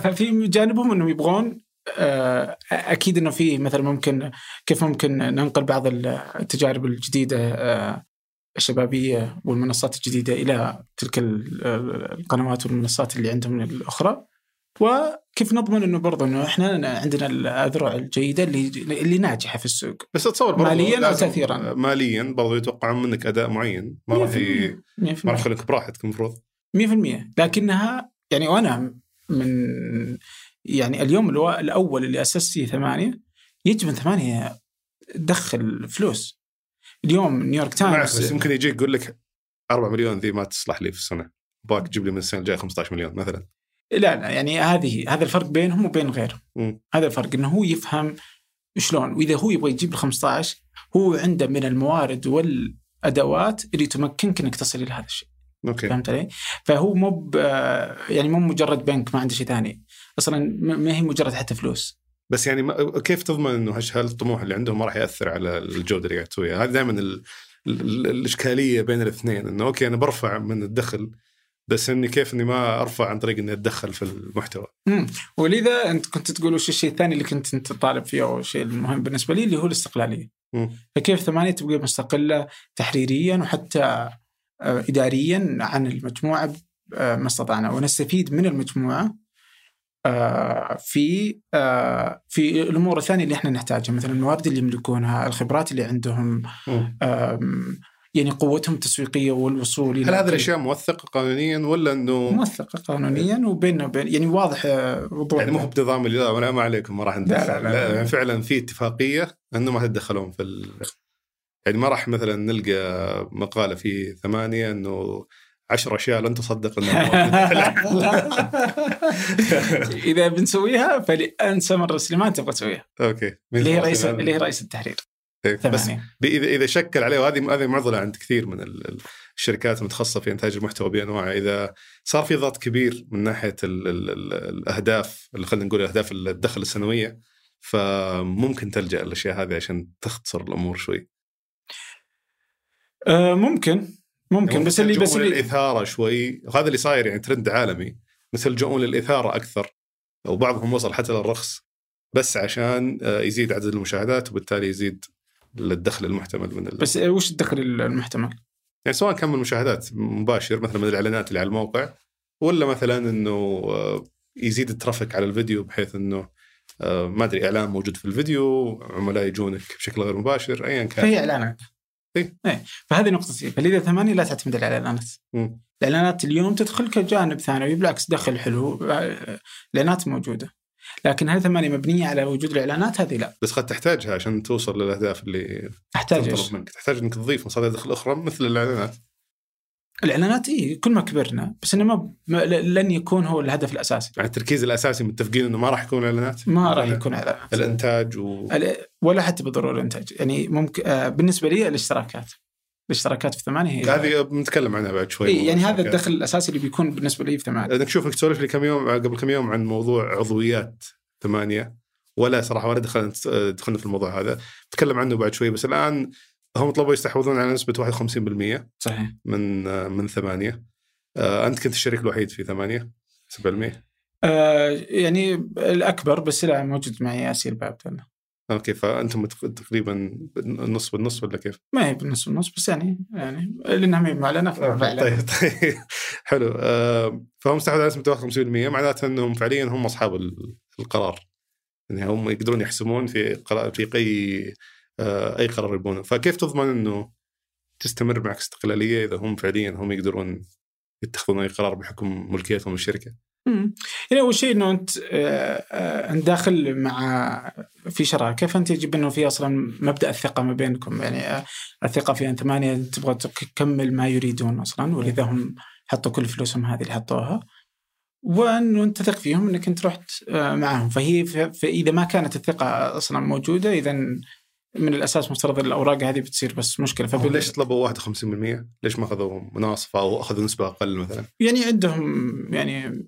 ففي جانبهم إنهم يبغون آه، أكيد إنه في مثلا ممكن كيف ممكن ننقل بعض التجارب الجديدة آه، الشبابية والمنصات الجديدة إلى تلك ال- القنوات والمنصات اللي عندهم الأخرى. وكيف نضمن إنه برضه إنه إحنا عندنا الأذرع الجيدة اللي اللي ناجحة في السوق؟ بس أتصور برضو مالياً تأثيراً؟ ماليا برضو يتوقعون منك أداء معين. ما راح ي- 100% ما راح يخليك براحتك المفروض. 100% لكنها يعني وأنا من يعني اليوم الأول اللي أسست فيه ثمانية يجب ان ثمانية تدخل فلوس. اليوم نيويورك تايمز بس يمكن يجيك يقول لك 4 مليون ذي ما تصلح لي في السنة. أبيك تجيب لي من السنة الجاية 15 مليون مثلا. لا لا يعني هذه هذا الفرق بينهم وبين غيرهم. هذا الفرق إنه هو يفهم شلون وإذا هو يبغى يجيب ال 15 هو عنده من الموارد والأدوات اللي تمكنك إنك تصل إلى هذا الشيء okay فهمت علي؟ فهو مو يعني مو مجرد بنك ما عنده شيء ثاني أصلا ما هي مجرد حتى فلوس بس يعني ما كيف تضمن إنه هش- هل الطموح اللي عندهم ما راح يأثر على الجودة اللي قاعد تسويها؟ هذه دائما ال... ال... الإشكالية بين الاثنين إنه أوكي أنا برفع من الدخل بس إني كيف إني ما أرفع عن طريق إني أتدخل في المحتوى مم. ولذا أنت كنت تقول وش الشيء الثاني اللي كنت أنت طالب فيه أو الشيء المهم بالنسبة لي اللي هو الاستقلالية. مم. فكيف ثمانية تبقى مستقلة تحريريا وحتى آه، اداريا عن المجموعة آه، ما استطعنا ونستفيد من المجموعة آه، في في الأمور الثانية اللي إحنا نحتاجها مثلا الموارد اللي يملكونها، الخبرات اللي عندهم، يعني قوتهم التسويقية والوصول إلى هل هذه الأشياء موثقة قانونيا ولا إنه موثقة قانونيا وبيننا وبين يعني واضح آه، وضوح. يعني مو هو بنظام اللي لا ولا ما عليكم ما راح ندخل. لا، لا، لا. يعني فعلا في اتفاقية إنه ما تتدخلون في ال... يعني ما راح مثلا نلقى مقالة في ثمانية إنه عشر أشياء لن تصدق إنها إذا بنسويها فلأنسى مرة سليمان تبغى تسويها. أوكي. اللي هي رئيس اللي هي رئيس التحرير. بس اذا إذا شكل عليه وهذه هذه معضلة عند كثير من ال- ال- الشركات المتخصصة في إنتاج المحتوى بأنواعه. إذا صار في ضغط كبير من ناحية ال ال ال الأهداف اللي خلينا نقول أهداف الدخل السنوية فممكن تلجأ الاشياء هذه عشان تختصر الأمور شوي. آه ممكن. ممكن. بس اللي بس يلجؤون اللي للاثاره شوي. وهذا اللي صاير يعني ترند عالمي. مثل يلجؤون للاثاره أكثر. وبعضهم وصل حتى للرخص. بس عشان آه، يزيد عدد المشاهدات وبالتالي يزيد الدخل المحتمل من ال... بس وش الدخل المحتمل؟ يعني سواء كان من المشاهدات مباشر مثلا من الإعلانات اللي على الموقع ولا مثلا إنه آه، يزيد الترافيك على الفيديو بحيث إنه آه، ما أدري إعلان موجود في الفيديو عملاء يجونك بشكل غير مباشر ايا كان فهي إعلانات إيه. إيه فهذه نقطتي فلذا ثمانية لا تعتمد على الإعلانات. الإعلانات اليوم تدخل كجانب ثانوي بالعكس دخل حلو آه، الإعلانات موجودة لكن هل ثمانية مبنية على وجود الإعلانات هذه لا. بس قد تحتاجها عشان توصل للأهداف اللي تحتاج؟ تنطلب منك. تحتاج إنك تضيف مصادر دخل أخرى مثل الإعلانات. الإعلانات اي كل ما كبرنا بس إنه ما لن يكون هو الهدف الأساسي. يعني التركيز الأساسي متفقين إنه ما راح يكون إعلانات؟ ما راح يكون إعلانات. الإنتاج و ولا حتى بالضروره الإنتاج. يعني ممكن آه، بالنسبة لي الاشتراكات. الاشتراكات في ثمانية هي. هذه بنتكلم عنها بعد شوي. إيه يعني هذا الشركات. الدخل الأساسي اللي بيكون بالنسبة لي في ثمانية. انك شوف انك تسولف لي كم يوم قبل كم يوم عن موضوع عضويات ثمانية ولا صراحة ولا دخلنا دخلنا في الموضوع هذا. نتكلم عنه بعد شوي بس الآن هم طلبوا يستحوذون على نسبة 51% صحيح. من من ثمانية. آه، أنت كنت الشريك الوحيد في ثمانية 7% آه يعني الأكبر بس لا موجود معي ياسير باب أوكي فانتم تقريبا النص بالنص ولا كيف؟ ما هي بالنص بالنص بس يعني يعني لأنها ما هي معلنة فبعلن. طيب طيب. حلو. آه، فهم استحوذوا على نسبه 51% معناته إنهم فعليا هم أصحاب ال- القرار. يعني هم يقدرون يحسمون في قرار في اي آه، أي قرار يبونه. فكيف تضمن إنه تستمر معك استقلاليه إذا هم فعليا هم يقدرون يتخذون أي قرار بحكم ملكيتهم للشركه مم. يعني أول شيء إنه أنت آه، آه، أنت داخل مع في شراكه فانت يجب إنه في أصلا مبدأ الثقة ما بينكم يعني آه، الثقة في أن ثمانية تبغى تكمل ما يريدون أصلا ولذا هم حطوا كل فلوسهم هذه اللي حطوها وأنه أنت تثق فيهم إنك أنت رحت معهم فهي فاذا ما كانت الثقة أصلا موجودة اذا من الأساس مفترض الأوراق هذه بتصير بس مشكلة فبال... ليش طلبوا 51%؟ ليش ما اخذوا مناصفة أو أخذوا نسبة أقل مثلا؟ يعني عندهم يعني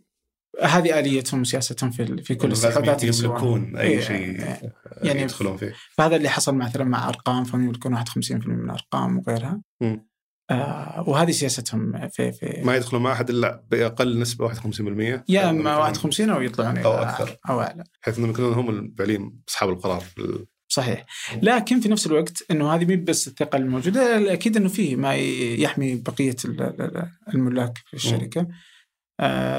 هذه آليتهم وسياستهم في في كل يسوونها. يملكون أي إيه، شيء. يعني يدخلون فيه فهذا اللي حصل مثلا مع أرقام فهم يملكون 51% من الأرقام وغيرها. آه وهذه سياستهم في في ما يدخلون مع أحد إلا بأقل نسبة 51% يا أو أما مثلاً 51 أو يطلعون إلى- أكثر. أو أعلى بحيث إنهم يكونون هم فعليا أصحاب القرار في ال- صحيح لكن في نفس الوقت إنه هذه مي بس الثقة الموجودة الاكيد إنه فيه ما يحمي بقية ال- ال- الملاك في الشركة آه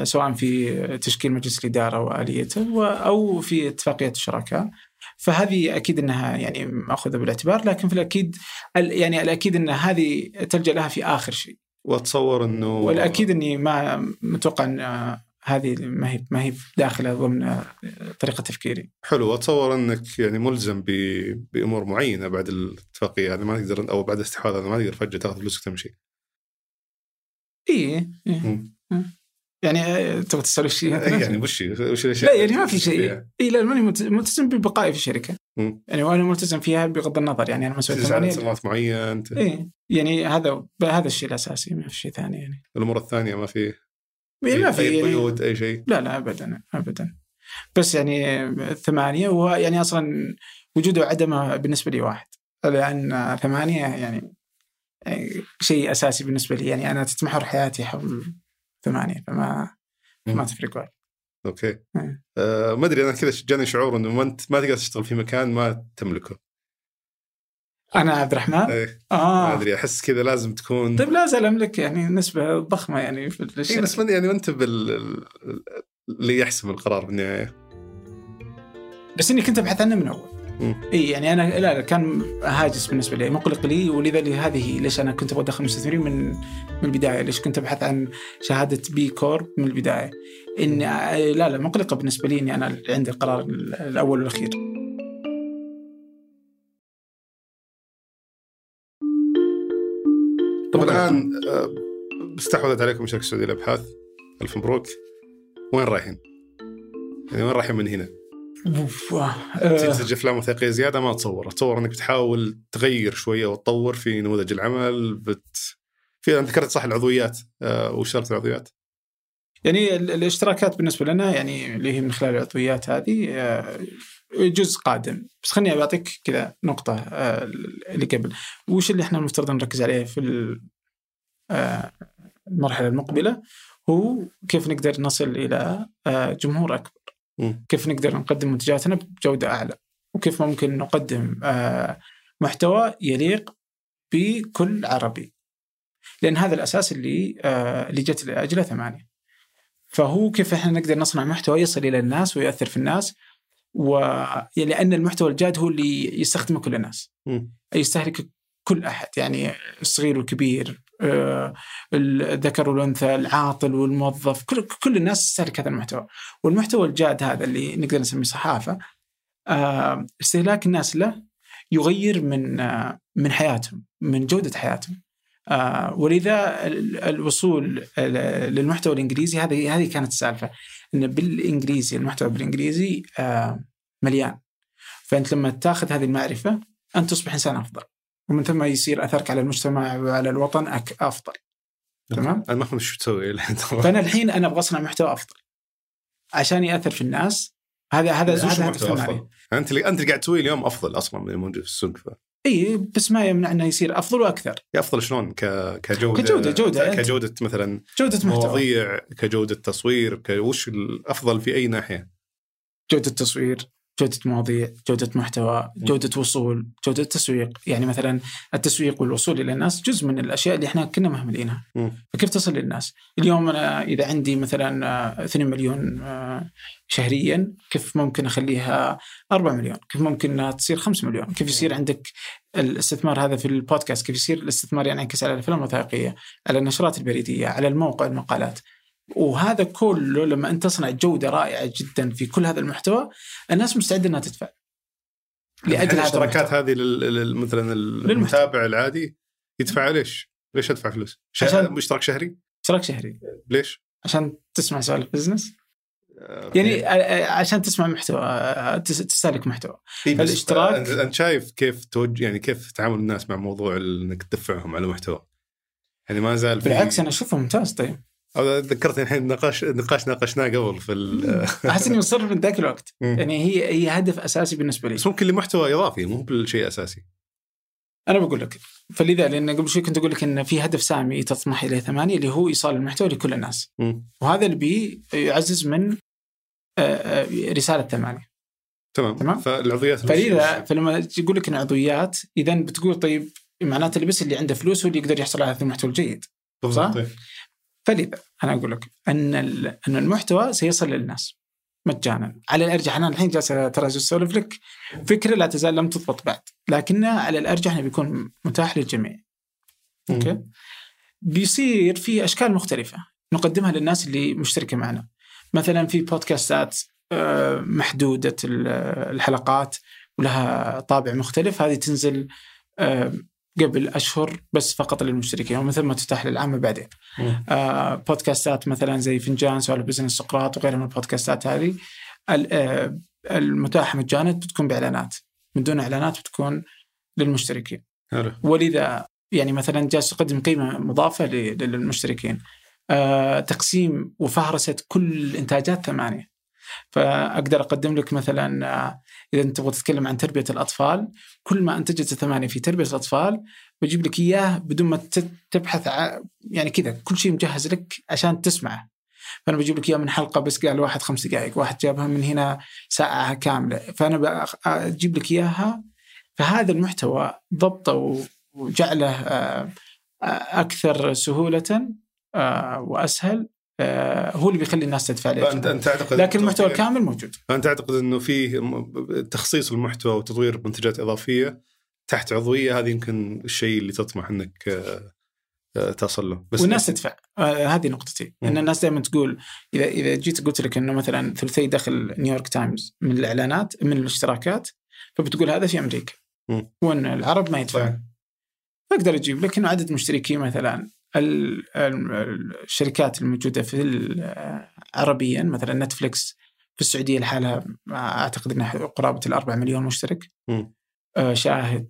سواء في تشكيل مجلس الإدارة وآليته أو في اتفاقية الشركاء فهذه أكيد إنها يعني مأخوذة بالاعتبار لكن في الأكيد ال- يعني الأكيد إن هذه تلجأ لها في آخر شيء وأتصور إنه والأكيد إني ما متوقع إن آه، هذه ما هي ما هي داخلة ضمن آه، طريقة تفكيري. حلو وأتصور إنك يعني ملزم ب... بأمور معينة بعد الاتفاقية هذه ما تقدر أو بعد الاستحواذ هذا ما تقدر فجأة تأخذ فلوسك تمشي. اي إيه. يعني آه، تبغى تسولف شيء؟ إيه يعني وش وش الأشياء لا يعني ما في شيء؟ اي لا ماني ملت- ملتزم ببقائي في الشركة. مم. يعني وأنا ملتزم فيها بغض النظر يعني أنا على ثمانية. سنوات معين اي يعني هذا هذا الشيء الأساسي ما في شيء ثاني يعني. الأمور الثانية ما في يعني ما أي في يعني قيود أي شيء؟ لا لا ابدا ابدا. بس يعني ثمانية ويعني أصلا وجوده وعدمه بالنسبة لي واحد. لأن ثمانية يعني يعني شيء أساسي بالنسبة لي. يعني أنا تتمحور حياتي حول ثمانية فما ما تفرق وايد. أوكي. مم. آه ما أدري أنا كذا جاني شعور إنه ما أنت ما تقدر تشتغل في مكان ما تملكه. أنا عبد الرحمن؟ إيه. ما آه أدري أحس كذا لازم تكون طيب لا زال أملك يعني نسبة ضخمة يعني في إيه الشركة بس يعني أنت بال اللي يحسم القرار بالنهاية. بس إني كنت أبحث عنه من أول. إي يعني أنا لا, لا كان هاجس بالنسبة لي مقلق لي ولذلك هذه ليش أنا كنت أبغى أدخل مستثمرين من من البدايه ليش كنت أبحث عن شهادة B Corp من البداية إن لا لا مقلقة بالنسبة لي إني أنا عندي القرار الأول والأخير طب. الآن آه، استحوذت عليكم شركه السعوديه للابحاث ألف مبروك وين رايحين؟ يعني وين رايحين من هنا؟ أوف، تجي آه، تسجل أفلام وثائقية زيادة ما اتصور، اتصور إنك بتحاول تغير شوية وتطور في نموذج العمل بت في ذكرت صح العضويات. آه، واشتركت العضويات؟ يعني ال- الاشتراكات بالنسبة لنا يعني اللي هي من خلال العضويات هذه آه، جزء قادم. بس خليني بعطيك كذا نقطة آه، اللي قبل. وش اللي إحنا المفترض نركز عليه في ال- آه، المرحلة المقبلة؟ هو كيف نقدر نصل إلى آه، جمهور اكبر. كيف نقدر نقدم منتجاتنا بجودة أعلى وكيف ممكن نقدم آه، محتوى يليق بكل عربي. لأن هذا الأساس اللي آه، اللي جت لأجله ثمانية. فهو كيف إحنا نقدر نصنع محتوى يصل إلى الناس ويؤثر في الناس و يعني المحتوى الجاد هو اللي يستخدمه كل الناس. يستهلك كل أحد يعني الصغير والكبير الذكر والأنثى العاطل والموظف كل كل الناس تستهلك هذا المحتوى. والمحتوى الجاد هذا اللي نقدر نسميه صحافة آه، استهلاك الناس له يغير من آه، من حياتهم من جودة حياتهم. آه، ولذا ال- الوصول ال- للمحتوى الإنجليزي هذه هذه كانت السالفة إن بالإنجليزي المحتوى بالإنجليزي آه، مليان. فأنت لما تاخذ هذه المعرفة أنت تصبح إنسان أفضل. ومن ثم يصير أثرك على المجتمع وعلى الوطن أك أفضل. تمام؟ أنا ما فهمت شو تسوي. فأنا الحين أنا أبغى أصنع محتوى أفضل. عشان يأثر في الناس. هذا هذا هذا هدف. أنت اللي أنت اللي قاعد تسويه اليوم أفضل أصلا من الموجود في السوق ف... إي بس ما يمنع إنه يصير أفضل وأكثر. أفضل شلون؟ ك... كجوده جودة. أنت- كجودة مثلا جودة محتوى. مواضيع كجودة تصوير ك... وش الأفضل في أي ناحية؟ جودة تصوير. جودة مواضيع جودة محتوى جودة وصول جودة تسويق. يعني مثلا التسويق والوصول إلى الناس جزء من الأشياء اللي إحنا كنا مهملينها. فكيف تصل للناس اليوم أنا إذا عندي مثلا آه، 2 مليون آه، شهريا كيف ممكن أخليها 4 مليون؟ كيف ممكن إنها تصير 5 مليون؟ كيف يصير عندك الاستثمار هذا في البودكاست؟ كيف يصير الاستثمار ينعكس على الأفلام الوثائقية على النشرات البريدية على الموقع المقالات؟ وهذا كله لما أنت تصنع جودة رائعة جدا في كل هذا المحتوى الناس مستعدة إنها تدفع لأجل الاشتراكات. هذه. مثلا المتابع العادي يدفع ليش؟ ليش أدفع فلوس؟ عشان- اشتراك شهري؟ اشتراك شهري ليش؟ عشان تسمع سوالف بزنس آه، يعني آه، عشان تسمع محتوى آه، تس- تستهلك محتوى إيه الاشتراك- أنت شايف كيف توجه يعني كيف تعامل الناس مع موضوع إنك تدفعهم على محتوى؟ يعني ما زال في بالعكس أنا أشوفه ممتاز طيب ذكرتني الحين نقاش نقاش ناقشناه قبل في. أحس اني مصر من ذاك الوقت. يعني هي هي هدف أساسي بالنسبة لي بس ممكن لمحتوى إضافي مو بالشيء أساسي أنا بقول لك فلذا لأن قبل شوي كنت أقول لك إن في هدف سامي تطمح اليه ثمانية اللي هو إيصال المحتوى لكل الناس مم. وهذا اللي بي يعزز من آه، آه، رسالة ثمانية تمام تمام. فالعضويات فلذا فلما يقول لك إن عضويات اذا بتقول طيب معناته اللي بس اللي عنده فلوس هو اللي يقدر يحصل على هذا المحتوى الجيد صح؟ إيه. فلذا أنا أقول لك أن أن المحتوى سيصل للناس مجانا. على الأرجح أنا الحين جالس ترى أسولف لك فكرة لا تزال لم تضبط بعد لكنها على الأرجح أنه بيكون متاح للجميع. أوكي؟ بيصير في أشكال مختلفة نقدمها للناس اللي مشتركة معنا. مثلا في بودكاستات آه، محدودة ال- الحلقات ولها طابع مختلف هذه تنزل آه، قبل أشهر بس فقط للمشتركين ومن ثم تتاح للعامة بعدين. آه، بودكاستات مثلا زي فنجان سوالف بزنس سقراط وغيرها من البودكاستات هذه آه، المتاحة مجانا بتكون بإعلانات من دون إعلانات بتكون للمشتركين. حلو ولذا يعني مثلا جالس تقدم قيمة مضافة ل- للمشتركين. آه، تقسيم وفهرسه كل إنتاجات ثمانية. فأقدر أقدم لك مثلا آه، إذا أنت تبغى تتكلم عن تربية الأطفال كل ما انتجت ثمانية في تربية الأطفال بجيب لك إياه بدون ما تبحث. يعني كذا كل شيء مجهز لك عشان تسمعه. فأنا بجيب لك إياه من حلقة بس قال واحد خمس دقائق، واحد جابها من هنا ساعة كاملة، فأنا أجيب لك إياها فهذا المحتوى ضبطه وجعله آه، أكثر سهولة آه، وأسهل هو اللي بيخلي الناس تدفع عليه أنت تعتقد لكن المحتوى الكامل موجود. فأنت تعتقد إنه فيه م- تخصيص المحتوى وتطوير منتجات إضافية تحت عضوية؟ هذه يمكن الشيء اللي تطمح إنك آه، آه، تصل له. بس والناس تدفع. آه هذه نقطتي. إن مم. الناس دائما تقول اذا إذا جيت قلت لك إنه مثلا ثلثي دخل نيويورك تايمز من الإعلانات من الاشتراكات فبتقول هذا في أمريكا. مم. وإن العرب ما. يدفعون فأقدر أجيب. لك انه عدد مشتركين مثلا. الشركات الموجودة في عربيا مثلا نتفلكس في السعودية لحالها أعتقد إنها قرابة الأربعة مليون مشترك مم. آه، شاهد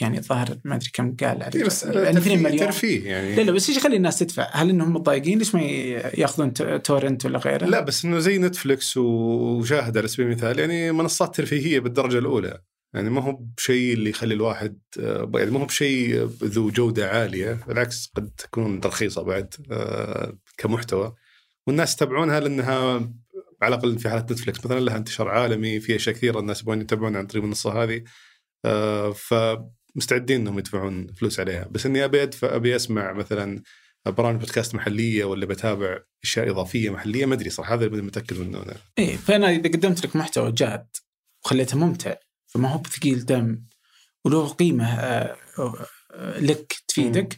يعني الظاهر ما أدري كم قال عليه إيه بس يعني 2 ترفيه مليون ترفيه يعني لا لا بس إيش يخلي الناس تدفع؟ هل إنهم متضايقين؟ ليش ما يأخذون تورنت ولا غيره؟ لا بس إنه زي نتفلكس وشاهد على سبيل المثال يعني منصات ترفيهية بالدرجة الأولى يعني ما هو بشيء اللي يخلي الواحد آه، يعني ما هو بشيء ذو جودة عالية بالعكس قد تكون رخيصه بعد آه، كمحتوى. والناس يتابعونها لأنها على الأقل في حالة نتفلكس مثلا لها انتشار عالمي في أشياء كثيرة الناس يبغون يتابعونها عن طريق المنصة هذه آه، فمستعدين إنهم يدفعون فلوس عليها. بس إني أبي ادفع أبي أسمع مثلا برامج بودكاست محلية ولا بتابع أشياء إضافية محلية ما أدري صراحة هذا اللي متأكد منه أنا. إيه فأنا إذا قدمت لك محتوى جاد وخليته ممتع فما هو بثقيل دم وله قيمة آه، آه، لك تفيدك.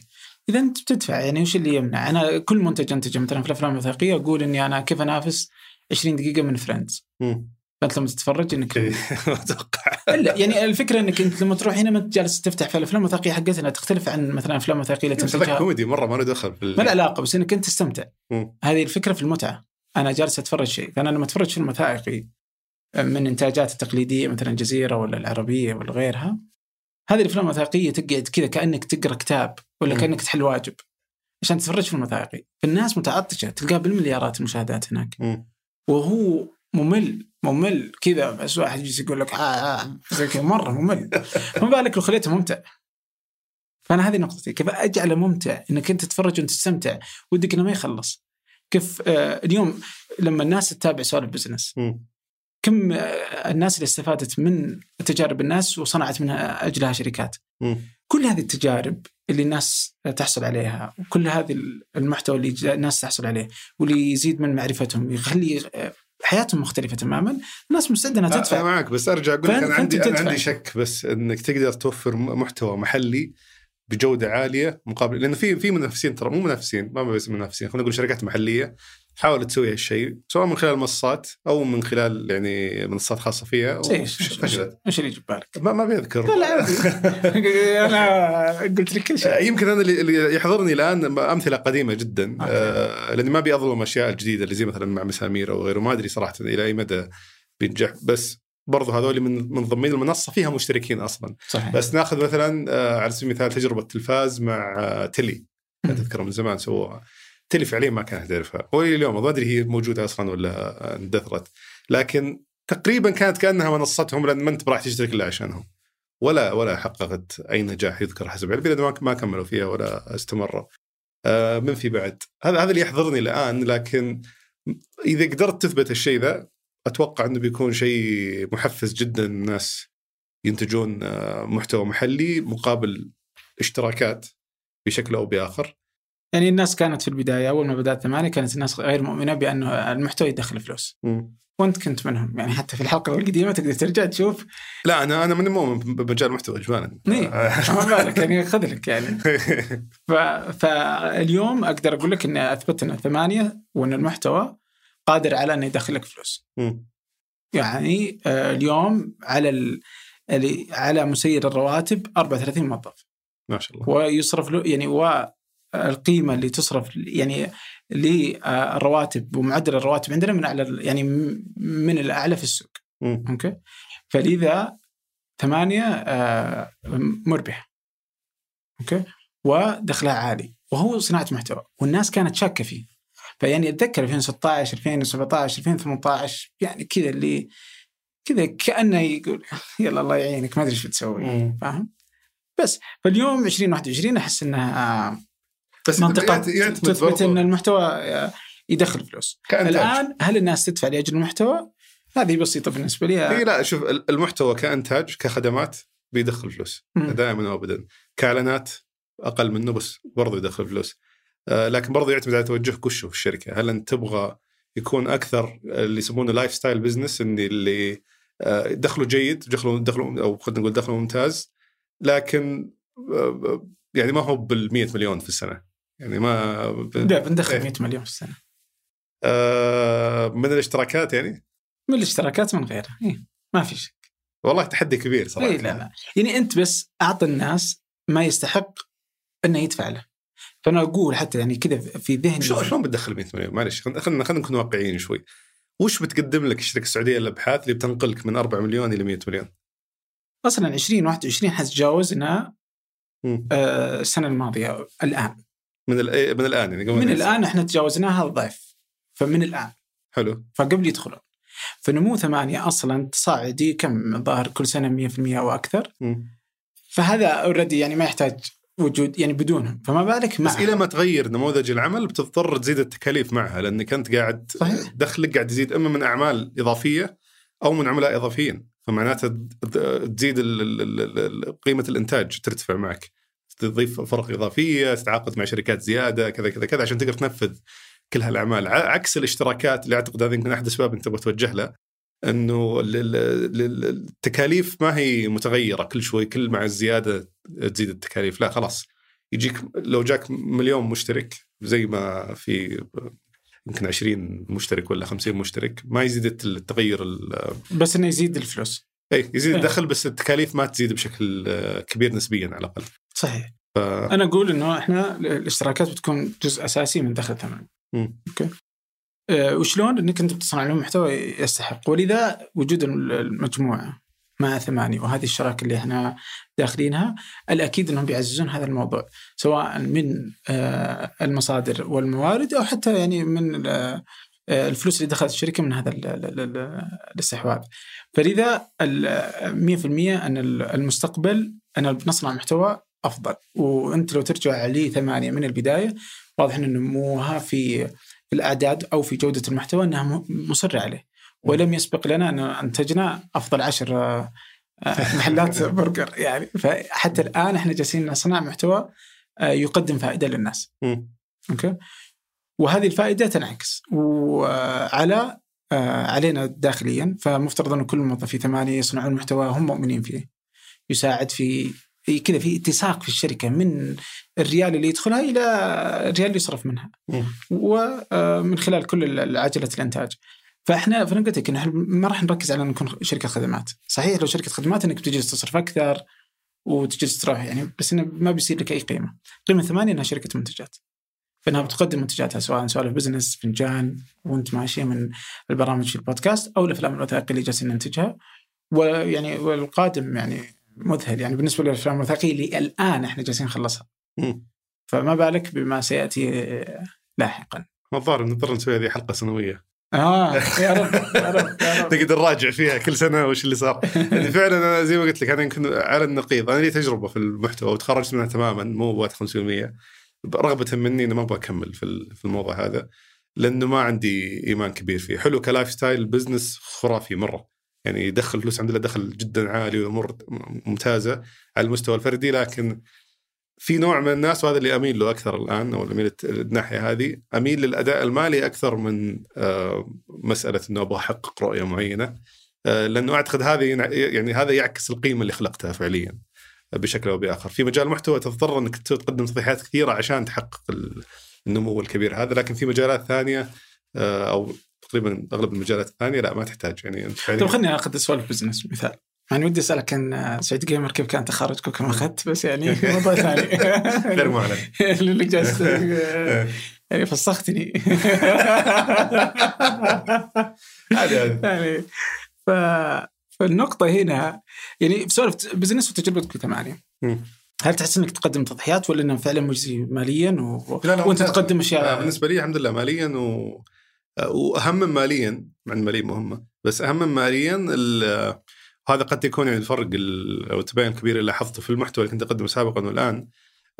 إذا أنت بتدفع يعني وش اللي يمنع؟ أنا كل منتج أنتجه مثلا في الأفلام الوثائقية أقول إني أنا كيف أنافس 20 دقيقة من Friends. فانت لما تتفرج إنك إيه، أتوقع. لا يعني الفكرة إنك أنت لما تروح هنا ما انت جالس تفتح في الأفلام الوثائقية حقتنا تختلف عن مثلا أفلام وثائقية اللي بس تنتجها. كوميدي مرة ما له دخل في ما له علاقة بس إنك أنت تستمتع. هذه الفكرة في المتعة. أنا جالس أتفرج شيء. فأنا لما أتفرج فيلم وثائقي من إنتاجات التقليدية مثلا الجزيرة ولا العربية ولا غيرها. هذه الأفلام الوثائقية تقعد كذا كأنك تقرأ كتاب ولا مم. كأنك تحل واجب عشان تتفرج في الوثائقي فالناس متعطشة تلقاه بالمليارات المشاهدات هناك. مم. وهو ممل ممل. كذا بس واحد يجي يقول لك آه آه زي كذا مرة ممل. فما بالك لو خليته ممتع. فأنا هذه نقطتي. كيف أجعله ممتع؟ إنك أنت تتفرج وأنت تستمتع. ودك إنه ما يخلص. كيف آه اليوم لما الناس تتابع سوالف بزنس. كم الناس اللي استفادت من تجارب الناس وصنعت منها أجلها شركات مم. كل هذه التجارب اللي الناس تحصل عليها وكل هذه المحتوى اللي الناس تحصل عليه واللي يزيد من معرفتهم يخلي حياتهم مختلفة تماما الناس مستعدة إنها أنا تدفع معك بس أرجع أقول لك أنا عندي أنا تدفع. عندي شك بس إنك تقدر توفر م- محتوى محلي بجودة عالية مقابل لأنه في في منافسين ترى مو منافسين ما بس منافسين خلينا نقول شركات محلية تحاول تسوي هالشيء سواء من خلال منصات أو من خلال يعني منصات خاصة فيها إيش إيش اللي يجي ببالك؟ ما ما بيذكر لا لا. أنا قلت لك كل شيء يمكن أنا اللي- يحضرني الآن أمثلة قديمة جدا أوكي. آه لأني ما أبي أظلم الاشياء الجديده اللي زي مثلا مع مسامير أو غيره ما أدري صراحة إلى أي مدى بينجح بس برضو هذول من منضمين المنصة فيها مشتركين أصلا صحيح بس ناخذ مثلا آه، على سبيل المثال تجربة تلفاز مع آه، تلي. تذكر من زمان سووها تلي فعليا ما كانت تعرفها والى اليوم ما أدري هي موجودة أصلا ولا اندثرت. لكن تقريبا كانت كأنها منصتهم لأن ما أنت راح تشترك إلا عشانهم. ولا ولا حققت أي نجاح يذكر حسب علمي لأن ما- كملوا فيها ولا استمروا. آه، من في بعد. هذا هذا اللي يحضرني الآن. لكن إذا قدرت تثبت الشيء ذا أتوقع إنه بيكون شيء محفز جدا. الناس ينتجون آه، محتوى محلي مقابل اشتراكات بشكل أو بآخر. يعني الناس كانت في البداية أول ما بدأت ثمانية كانت الناس غير مؤمنة بأنه المحتوى يدخل فلوس مم. وأنت كنت منهم يعني حتى في الحلقة القديمة تقدر ترجع تشوف لا أنا أنا من مؤمن بمجال المحتوى اجمالا. إيه. ما بالك يعني خذ لك يعني ف... فاليوم أقدر أقول لك إني أثبت ان ثمانية وإن المحتوى قادر على إنه يدخل لك فلوس مم. يعني آه، اليوم على ال... اللي- على مسير الرواتب 34 موظف ما شاء الله. ويصرف له يعني والقيمه اللي تصرف يعني للرواتب ومعدل الرواتب عندنا من أعلى يعني من الأعلى في السوق. أوكي؟ فلذا ثمانية آه، مربح. أوكي؟ ودخلها عالي. وهو صناعة محتوى والناس كانت شاكة فيه. فيعني أتذكر 2016 2017 2018 يعني كذا اللي كذا كأنه يقول يلا الله يعينك ما أدري إيش بتسوي. فاهم؟ بس فاليوم 2021 أحس إنها بس منطقة تثبت إن المحتوى آه، يدخل فلوس. الآن هل الناس تدفع لأجل المحتوى؟ هذه بسيطة بالنسبة لي. إي لا شوف ال- المحتوى كإنتاج كخدمات بيدخل فلوس. دائما وابدا كإعلانات أقل منه بس برضه يدخل فلوس. آه لكن برضه يعتمد على توجهك وش في الشركة. هل أنت تبغى يكون أكثر اللي يسمونه lifestyle business اللي اللي آه دخله جيد دخله دخله أو خلينا نقول دخله ممتاز لكن آه يعني ما هو بال 100 مليون في السنة. يعني ما لا بندخل إيه. 100 مليون في السنة آه من الاشتراكات يعني من الاشتراكات من غيرها إيه. ما في شيء والله تحدي كبير صراحة إيه لا لا يعني أنت بس اعطي الناس ما يستحق إنه يدفع له فأنا أقول حتى يعني كذا في ذهني شلون شلون بتدخل 100 مليون؟ معلش خلينا خلينا نكون واقعيين شوي. وش بتقدم لك الشركة السعودية للأبحاث اللي بتنقلك من 4 مليون إلى 100 مليون؟ أصلا 2021 حتجاوزنا. آه، السنة الماضية الآن من الآ- من الآن يعني قبل من الآن إحنا تجاوزناها الضعف. فمن الآن. حلو. فقبل يدخلون. فنمو ثمانية أصلا تصاعدي كم الظاهر كل سنة 100% أو أكثر. مم. فهذا اوريدي يعني ما يحتاج وجود يعني بدونهم. فما بالك مع بس إلى ما تغير نموذج العمل بتضطر تزيد التكاليف معها لأنك أنت قاعد صحيح. دخلك قاعد يزيد أما من أعمال إضافية أو من عملاء إضافيين. فمعناته تزيد قيمة الإنتاج ترتفع معك. تضيف فرق إضافية تتعاقد مع شركات زيادة كذا كذا كذا عشان تقدر تنفذ كل هالأعمال. عكس الاشتراكات اللي أعتقد هذا يمكن أحد الأسباب أنت تبغى توجه له إنه ال- ال- ال- التكاليف ما هي متغيرة. كل شوي كل مع الزيادة تزيد التكاليف. لا خلاص. يجيك لو جاك مليون مشترك زي ما في يمكن 20 مشترك ولا 50 مشترك ما يزيد التغير ال- بس إنه يزيد الفلوس. اي يزيد إيه. الدخل بس التكاليف ما تزيد بشكل كبير نسبيا على الأقل. صحيح. ف... أنا أقول إنه إحنا الاشتراكات بتكون جزء أساسي من دخل ثمن. أوكي؟ أه وشلون إنك أنت بتصنع لهم محتوى يستحق؟ ولذا وجود المجموعة مع ثمانية وهذه الشراكة اللي إحنا داخلينها الأكيد أنهم بيعززون هذا الموضوع سواء من آه، المصادر والموارد أو حتى يعني من آه، الفلوس اللي دخلت الشركة من هذا الاستحواذ. فلذا 100% أن المستقبل أن نصنع محتوى أفضل. وأنت لو ترجع لي ثمانية من البداية واضح أن نموها في الأعداد أو في جودة المحتوى أنها مصرة عليه. ولم يسبق لنا أن أنتجنا أفضل عشر آه، محلات برجر يعني. فحتى الآن إحنا جالسين نصنع محتوى آه، يقدم فائدة للناس. أوكي؟ وهذه الفائدة تنعكس. وعلى آه، علينا داخليا فمفترض أن كل موظفي ثمانية يصنعون محتوى هم مؤمنين فيه. يساعد في كذا في اتساق في الشركة من الريال اللي يدخلها إلى الريال اللي يصرف منها ومن خلال كل عجلة الإنتاج فإحنا فأنا قلت لك إن ما راح نركز على إن نكون شركة خدمات، صحيح لو شركة خدمات إنك بتجلس تصرف أكثر وتجلس تروح يعني بس إنه ما بيصير لك أي قيمة. القيمه الثمانيه إنها شركة منتجات. فإنها بتقدم منتجاتها سواء سوالف بزنس، فنجان، وأنت ماشية من البرامج في البودكاست أو الأفلام الوثائقية اللي جالسين ننتجها. ويعني والقادم يعني مذهل يعني بالنسبة للأفلام الوثائقية اللي الآن إحنا جالسين نخلصها. فما بالك بما سيأتي لاحقا. الظاهر نضطر نسوي هذه حلقة سنوية. آه يا رب يا رب نقدر نراجع فيها كل سنة وش اللي صار. يعني فعلا أنا زي ما قلت لك أنا يمكن على النقيض. أنا لي تجربة في المحتوى وتخرجت منها تماما مو 500 رغبة مني إني ما أبغى أكمل في الموضوع هذا لأنه ما عندي إيمان كبير فيه. حلو ك lifestyle business خرافي مرة. يعني يدخل فلوس الحمد لله دخل جدا عالي وأمور ممتازة على المستوى الفردي لكن في نوع من الناس وهذا اللي أميل له أكثر الآن أو اميل الناحية هذه أميل للأداء المالي أكثر من آه، مسألة إنه أبغى أحقق رؤية معينة آه، لأنه أعتقد هذه يعني هذا يعكس القيمة اللي خلقتها فعليا بشكل أو بآخر. في مجال المحتوى تضطر إنك تقدم تضحيات كثيرة عشان تحقق النمو الكبير هذا لكن في مجالات ثانية آه، أو تقريبا أغلب المجالات الثانية لا ما تحتاج يعني. طيب خليني آخذ سؤال business مثال. يعني ودي أسألك عن سعيد جيمر كيف كان تخرجك وكم أخذت بس يعني موضوع ثاني. غير معلن. اللي جالس يعني فسختني. عادي يعني ف فالنقطة هنا يعني بسولف بزنس وتجربتك في ثمانية هل تحس إنك تقدم تضحيات ولا انه فعلا مجزي ماليا و... لا لا وأنت تقدم أشياء؟ بالنسبة لي الحمد لله ماليا و... وأهم من ماليا مع الماليه مهمة بس أهم من ماليا هذا قد يكون يعني الفرق أو التباين الكبير اللي لاحظته في المحتوى اللي كنت أقدمه سابقا والآن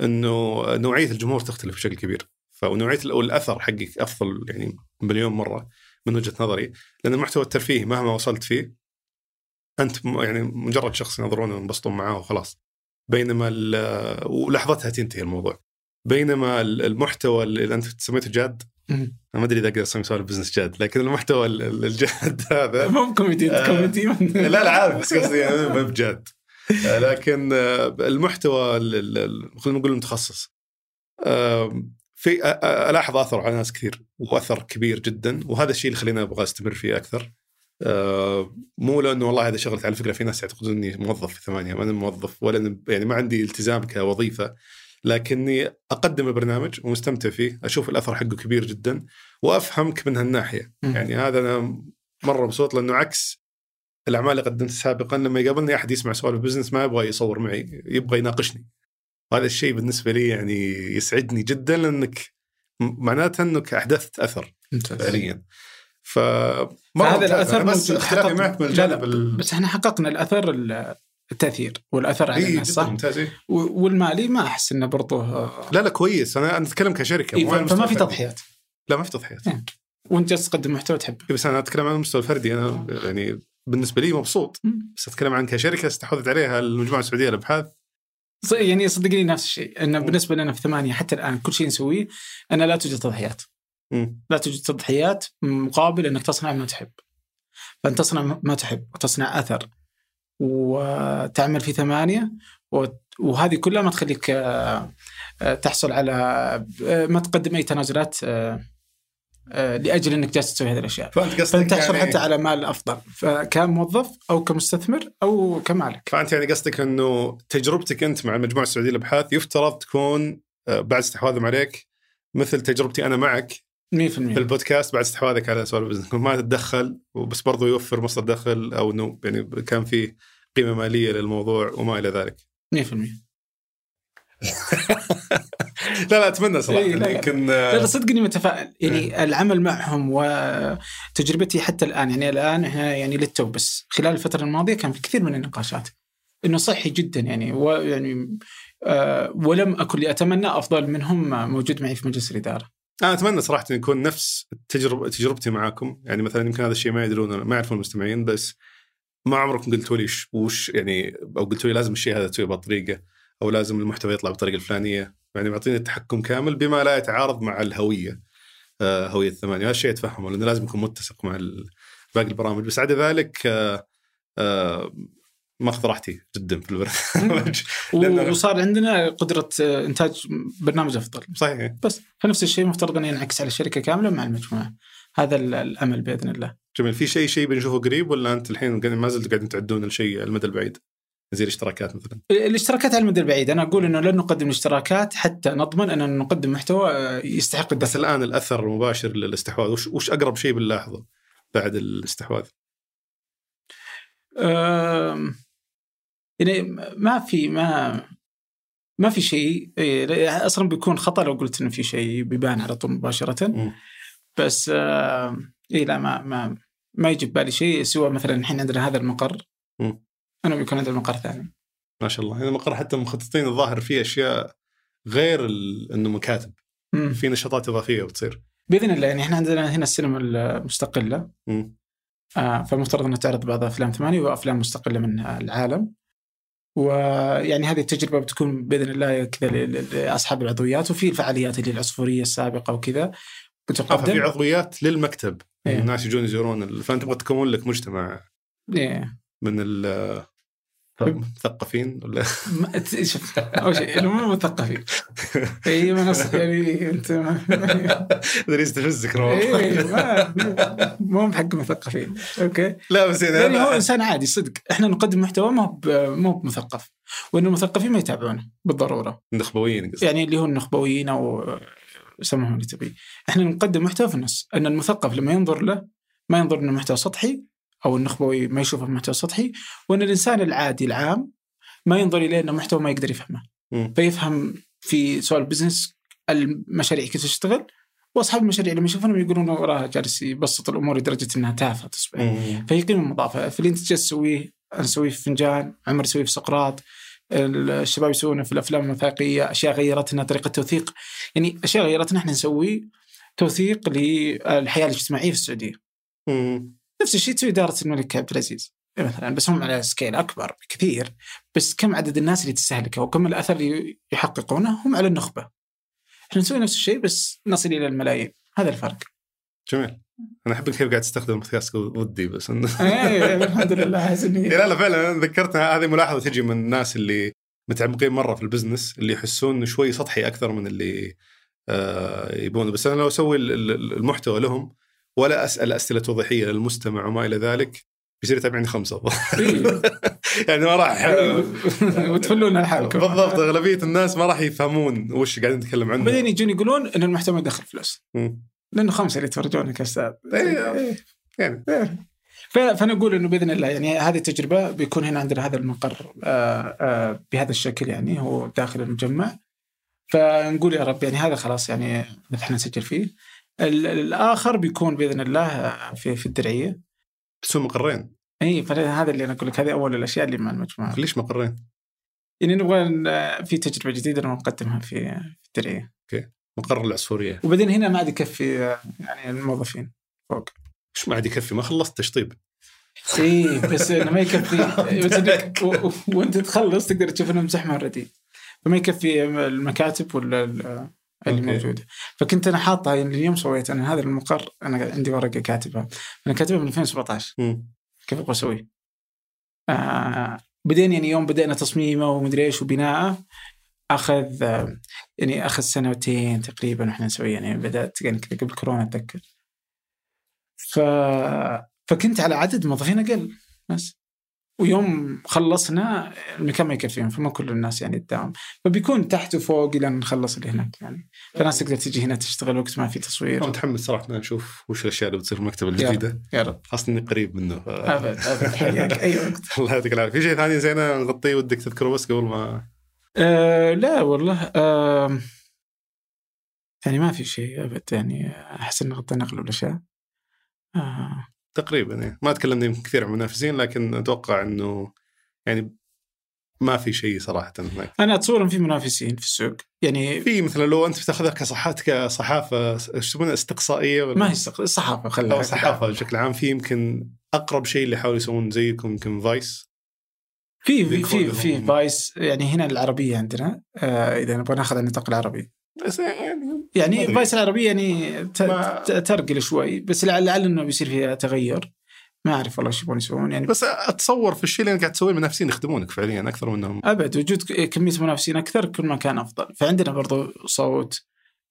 إنه نوعية الجمهور تختلف بشكل كبير. فنوعية الأثر حقك أفضل يعني مليون مرة من وجهة نظري لأن المحتوى الترفيهي مهما وصلت فيه أنت يعني مجرد شخص ينظرون وينبسطون معاه وخلاص. بينما ولحظتها تنتهي الموضوع. بينما المحتوى اللي أنت سميته جاد أنا ما أدري إذا أقدر أسوي سوالف business جاد لكن المحتوى الجاد هذا مو كوميدي آه كوميدي. لا لا عارف بس قصدي يعني ما بجاد. آه لكن آه المحتوى خلينا نقول المتخصص. في ألاحظ أثر على ناس كثير وأثر كبير جدا وهذا الشيء اللي خليني أبغى أستمر فيه أكثر. مو لأنه والله هذا شغلتي على فكرة في ناس يعتقدون إني موظف في ثمانية ما أنا موظف ولا يعني ما عندي التزام كوظيفة. لكني أقدم البرنامج ومستمتع فيه. أشوف الأثر حقه كبير جدا وأفهمك من هالناحية. يعني هذا أنا مرة مبسوط لأنه عكس الأعمال اللي قدمتها سابقا لما يقابلني أحد يسمع سوالف بزنس ما يبغى يصور معي يبغى يناقشني. وهذا الشيء بالنسبة لي يعني يسعدني جدا لأنك معناته أنك أحدثت أثر فعليا. ف فهذا الأثر بس اختلافي معك من الجانب بس إحنا حققنا الأثر التأثير والأثر على الناس صح؟ ممتاز إيه. والمالي ما أحس إنه برضه لا لا كويس. أنا أتكلم كشركة إيه فما في تضحيات. لا ما في تضحيات. يعني. وأنت جالس تقدم محتوى تحبه. بس أنا أتكلم عن المستوى الفردي. أنا يعني بالنسبة لي مبسوط. بس أتكلم عن كشركة استحوذت عليها المجموعة السعودية للأبحاث. يعني صدقني نفس الشيء. انه بالنسبة لنا في ثمانية حتى الآن كل شيء نسويه أن لا توجد تضحيات. لا توجد تضحيات مقابل أنك تصنع ما تحب. فأنت تصنع ما تحب وتصنع أثر. وتعمل في ثمانية وهذه كلها ما تخليك آه، آه، تحصل على آه، ما تقدم أي تنازلات لأجل إنك جالس تسوي هذه الأشياء. فأنت قصدك فأنت تحصل يعني... حتى على مال أفضل كموظف أو كمستثمر أو كمالك. فأنت يعني قصدك إنه تجربتك أنت مع المجموعة السعودية للأبحاث يفترض تكون بعد استحواذهم عليك مثل تجربتي أنا معك 100% في البودكاست بعد استحواذك على سوالف ال business ما تتدخل وبس برضو يوفر مصدر دخل أو انه يعني كان في قيمة مالية للموضوع وما إلى ذلك. 100% لا لا أتمنى صراحة. إيه، لا، لا. يمكن لا لا صدقني متفائل. يعني العمل معهم وتجربتي حتى الآن يعني الآن إحنا يعني للتو بس. خلال الفترة الماضية كان في كثير من النقاشات. إنه صحي جدا يعني ويعني آه ولم أكن لأتمنى أفضل منهم موجود معي في مجلس الإدارة. أنا أتمنى صراحة إن يكون نفس التجربه تجربتي معاكم. يعني مثلا يمكن هذا الشيء ما يدرون ما يعرفون المستمعين بس ما عمركم قلتوا لي وش يعني أو قلتوا لي لازم الشيء هذا تسويه بهالطريقه أو لازم المحتوى يطلع بالطريقة الفلانية. يعني معطيني التحكم كامل بما لا يتعارض مع الهوية آه، هوية الثمانية. هذا الشيء أتفهمه لأنه لازم يكون متسق مع باقي البرامج. بس عدا ذلك آه، آه، ماخذ راحتي جدا في البرنامج وصار عندنا قدرة آه، إنتاج برنامج أفضل صحيح بس فنفس الشيء مفترض انه ينعكس على الشركة كاملة مع المجموعة. هذا ال- الأمل بإذن الله. جميل في شيء شيء بنشوفه قريب ولا أنت الحين ما زلتوا قاعدين تعدون الشيء على المدى البعيد زي الاشتراكات مثلا الاشتراكات على المدى البعيد أنا أقول إنه لن نقدم اشتراكات حتى نضمن اننا نقدم محتوى آه، يستحق بس الدفع. الآن الأثر المباشر للاستحواذ وش, وش أقرب شيء بنلاحظه بعد الاستحواذ؟ أم، يعني ما في ما ما في شيء إيه، أصلا بيكون خطأ لو قلت إنه في شيء بيبان على طول مباشرة مم. بس آم، اي لا ما ما ما يجي ببالي شيء سوى مثلا الحين عندنا هذا المقر مم. أنا بيكون عندنا مقر ثاني ما شاء الله يعني المقر حتى مخططين الظاهر فيه أشياء غير إنه مكاتب. في نشاطات إضافية بتصير بإذن الله يعني إحنا عندنا هنا السينما المستقلة. آه، فالمفترض إنها تعرض بعض افلام ثمانية وأفلام مستقلة من العالم ويعني هذه التجربة بتكون بإذن الله كذا لأصحاب العضويات وفي الفعاليات اللي العصفورية السابقة وكذا آه، في بتقدم عضويات للمكتب إيه. الناس يجون يزورون ال- فأنت تبغى تكون لك مجتمع إيه. من المثقفين ولا؟ شوف أول شيء مو مثقفين. أي منص يعني أنت ما- أدري يستفزك نواف. إيه، مو بحق مثقفين. أوكي؟ لا بس يعني يعني هو إنسان عادي صدق. إحنا نقدم محتوى ما مو بمثقف. وان المثقفين ما يتابعونه بالضرورة. نخبويين قصدي. يعني اللي هو النخبويين أو سموهم اللي تبي إحنا نقدم محتوى في النص. إن المثقف لما ينظر له ما ينظر إنه محتوى سطحي أو النخبوي ما يشوفه محتوى سطحي وإن الإنسان العادي العام ما ينظر إليه إنه محتوى ما يقدر يفهمه. فيفهم في سؤال البزنس المشاريع كيف تشتغل وأصحاب المشاريع لما يشوفونهم يقولون وراها جالس يبسط الأمور لدرجة إنها تافهة تصبح. فهي قيمه مضافه فاللي أنت جالس تسويه أنا أسويه في فنجان عمر يسويه في سقراط الشباب يسوونه في الأفلام الوثائقيه أشياء غيرتنا طريقة توثيق يعني أشياء غيرتنا إحنا نسوي توثيق للحياة الاجتماعية في السعودية مم. نفس الشيء تسوي دارة الملك عبد العزيز. مثلا بس هم على scale أكبر بكثير. بس كم عدد الناس اللي تستهلكه وكم الأثر اللي يحققونه هم على النخبة. إحنا نسوي نفس الشيء بس نصل إلى الملايين. هذا الفرق. جميل. أنا أحب كيف قاعد تستخدم البودكاست ضدي بس. انه إيه، الحمد لله احس اني لا لا فعلا أنا ذكرت هذه ملاحظة تجي من الناس اللي متعمقين مرة في ال business اللي يحسون انه شوي سطحي أكثر من اللي آه يبونه. بس أنا لو أسوي ال- ال- المحتوى لهم ولا أسأل أسئلة توضيحيه للمستمع وما إلى ذلك. بيصير يتابعني خمسة. إيه. يعني ما راح وتفلون لحالكم بالضبط أغلبية الناس ما راح يفهمون وش قاعدين نتكلم عنه. بعدين يجون يقولون إن المحتوى يدخل فلوس. لأنه خمسة اللي يتفرجونك يا أستاذ إيه. إيه. يعني. ف- فنقول إنه بإذن الله يعني هذه التجربة بيكون هنا عندنا هذا المقر آه، آه، بهذا الشكل يعني هو داخل المجمع. فنقول يا رب يعني هذا خلاص يعني إحنا نسجل فيه. الآخر بيكون بإذن الله في في الدرعية. تسوي مقرين. إي فهذا اللي أنا أقول لك. هذه أول الأشياء اللي مع المجموعة. ليش مقرين؟ يعني نبغى في تجربة جديدة نبغى نقدمها في في الدرعية. مقر العصفورية. وبعدين هنا ما عاد يكفي يعني الموظفين. فوق. إيش ما عاد يكفي؟ ما خلصت تشطيب. إي بس إنه ما يكفي. بس و- وأنت تخلص تقدر تشوف إنهم زحمة already. فما يكفي المكاتب ولا اللي okay. موجوده فكنت أنا حاطها يعني اليوم سويت أنا هذا المقر أنا عندي ورقة كاتبها أنا كاتبها من 2017 مم. كيف أبغى أسوي؟ آه بعدين يعني يوم بدأنا تصميمه ومدري إيش وبناءه أخذ يعني أخذ سنتين تقريبا وإحنا نسويه يعني بدأت يعني كذا قبل كورونا أتذكر. ف فكنت على عدد موظفين أقل بس ويوم خلصنا المكان ما يكفيهم فما كل الناس يعني تداوم. فبيكون تحت وفوق إلى نخلص اللي هناك يعني. فالناس تقدر تجي هنا تشتغل وقت ما في تصوير. أنا متحمس صراحة نشوف وش الأشياء اللي بتصير في المكتب الجديدة. يا رب. خاصة إني قريب منه. أبد أبد. حياك أي وقت. الله يعطيك العافية. في شيء ثاني زينا نغطيه ودك تذكره بس قبل ما أه لا والله أه يعني ما في شيء أبد يعني. أحس إن غطينا أغلب الأشياء. آه. تقريبا يعني ما تكلمنا يمكن كثير عن المنافسين لكن أتوقع إنه يعني ما في شيء صراحة هناك. أنا أتصور إن في منافسين في السوق. يعني في مثلا لو أنت بتأخذها كصحات كصحافة يسمونها استقصائية ولا؟ ما هي استق- الصحافة خليها أو صحافة بشكل عام. في يمكن أقرب شيء اللي يحاولوا يسوون زيكم يمكن Vice في في في Vice يعني هنا العربية عندنا آه إذا نبغى نأخذ النطاق العربي. بس يعني يعني. Vice العربيه يعني ما- ترقل شوي بس لعل إنه بيصير فيها تغير. ما أعرف والله إيش يبغون يسوون يعني بس أتصور في الشيء اللي قاعد تسويه المنافسين يخدمونك فعليا أكثر منهم. أبد وجود كمية منافسين أكثر كل ما كان أفضل. فعندنا برضو صوت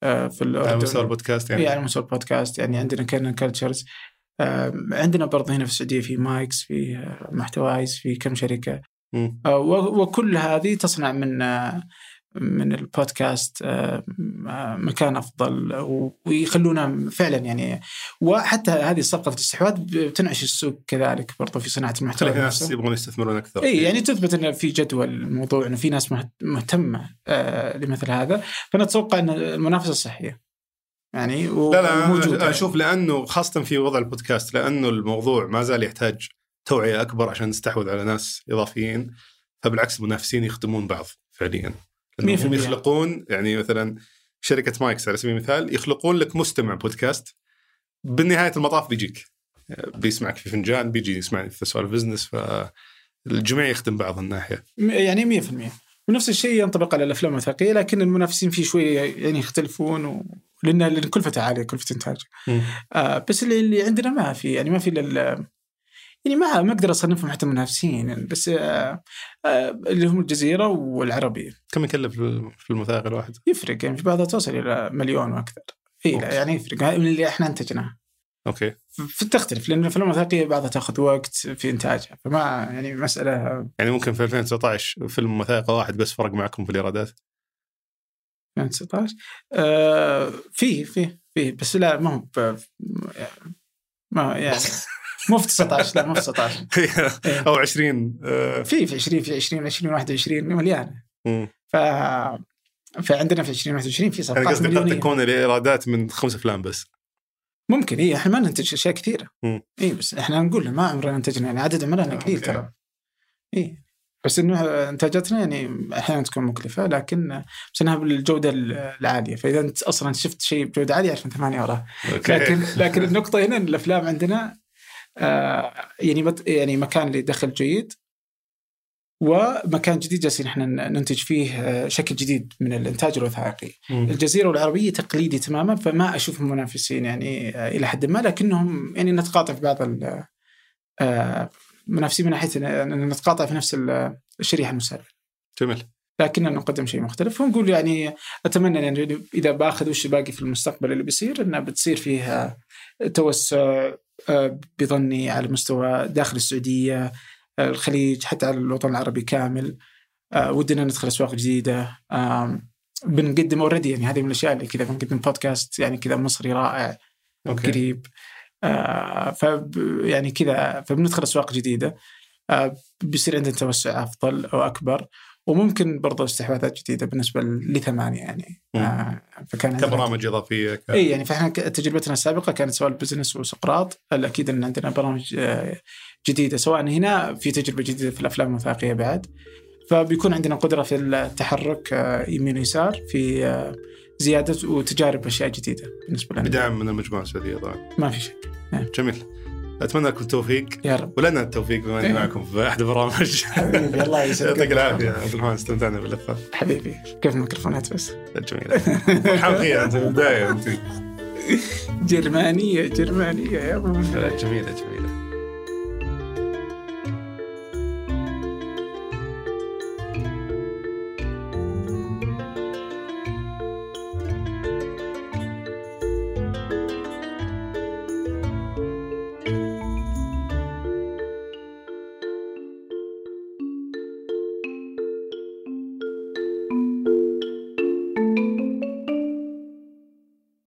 آه في على مستوى البودكاست يعني. يعني على مستوى البودكاست يعني عندنا Kerning Cultures. عندنا برضه هنا في السعودية في مايكس في آه، محتوايز في كم شركة. آه، وكل هذه تصنع من من البودكاست آه، آه، مكان أفضل ويخلونا فعلا يعني وحتى هذه صفقه الاستحواذ بتنعش السوق كذلك برضه في صناعة المحتوى الناس نفسه. يبغون يستثمرون أكثر إي يعني تثبت انه في جدوى الموضوع انه في ناس مهت- مهتمة آه، لمثل هذا فنتوقع إن المنافسة صحية يعني لا لا. أنا أشوف لأنه خاصة في وضع البودكاست لأنه الموضوع ما زال يحتاج توعية أكبر عشان نستحوذ على ناس إضافيين فبالعكس المنافسين يخدمون بعض فعليا مية في هم المية. يخلقون يعني مثلا شركة مايكس على سبيل المثال يخلقون لك مستمع بودكاست بالنهاية المطاف بيجيك. بيسمعك في فنجان بيجي يسمعني في سوالف business فالجميع يخدم بعض الناحية. يعني 100% ونفس الشيء ينطبق على الأفلام الوثائقية لكن المنافسين فيه شوي يعني يختلفون و... لأن لأن كلفته عالية كلفه انتاج آه بس اللي, اللي عندنا ما في يعني ما في لل يعني ما ما أقدر أصنفهم حتى منافسين يعني بس آه آه اللي هم الجزيرة والعربية. كم يكلف في المثاقل الواحد؟ يفرق يعني في بعضها توصل إلى مليون وأكثر إي يعني يفرق. من اللي إحنا انتجناه أوكي. في تختلف لأن الافلام الوثائقيه بعضها تأخذ وقت في إنتاجها. فما يعني مسألة يعني ممكن في 2019 فيلم وثائقي واحد بس فرق معكم في الإيرادات؟ 2019 آه فيه فيه فيه بس لا ما هو ب- ما يعني مو في 19 لا مو في 19 إيه. أو 20 آه، في في 20 في 20 20 21 مليانه. ف فعندنا في 2021 في صفقات قصدي قد تكون الإيرادات من خمس أفلام بس ممكن اي إحنا ما ننتج أشياء كثيرة. اي بس إحنا نقول ما عمرنا انتجنا يعني عدد عملنا قليل أوكي. ترى اي بس إنه إنتاجاتنا يعني أحيانا تكون مكلفة لكن بس إنها بالجودة العالية فإذا أنت أصلا شفت شيء بجودة عالية عشان ثمانية وراه. لكن لكن النقطة هنا إن الأفلام عندنا آه يعني مت يعني مكان لدخل جيد ومكان جديد جالسين إحنا ننتج فيه آه، شكل جديد من الإنتاج الوثائقي. مم. الجزيرة والعربيه تقليدي تماما فما اشوفهم منافسين يعني آه، إلى حد ما لكنهم يعني نتقاطع في بعض آه، منافسين من ناحية ان نتقاطع في نفس ال- الشريحة المستهدفه. جميل لكننا نقدم شيء مختلف ونقول يعني أتمنى يعني إذا بآخذ وش باقي في المستقبل اللي بيصير إنه بتصير فيها توسع آه، بظني على مستوى داخل السعودية آه، الخليج حتى على الوطن العربي كامل. آه، ودنا ندخل أسواق جديدة. بنقدم اوريدي يعني هذه من الأشياء اللي كذا بنقدم بودكاست يعني كذا مصري رائع أوكي. قريب آه فب يعني كذا فبندخل أسواق جديدة. آه بيصير عندنا توسع أفضل أو أكبر. وممكن برضو استحواذات جديدة بالنسبة لثمانية يعني. آه فكان كبرامج إضافية ك... إي يعني فإحنا تجربتنا السابقة كانت سواء ال business وسقراط الاكيد إن عندنا برامج آه، جديدة سواء هنا في تجربة جديدة في الأفلام الوثائقية بعد. فبيكون عندنا قدرة في التحرك آه، يمين ويسار في آه، زيادة وتجارب أشياء جديدة بالنسبة لنا. بدعم من المجموعة السعودية طبعا. ما في شك. جميل. أتمنى لكم التوفيق. يا رب. ولنا التوفيق بما إني إيه. معكم في أحد البرامج. حبيبي الله يسعدك. يعطيك العافية. عبد الرحمن استمتعنا باللقاء. حبيبي كيف الميكروفونات بس. جميل. فرحان فيها أنت من البدايه جرمانية جرمانية يا أبو. جميلة جميلة.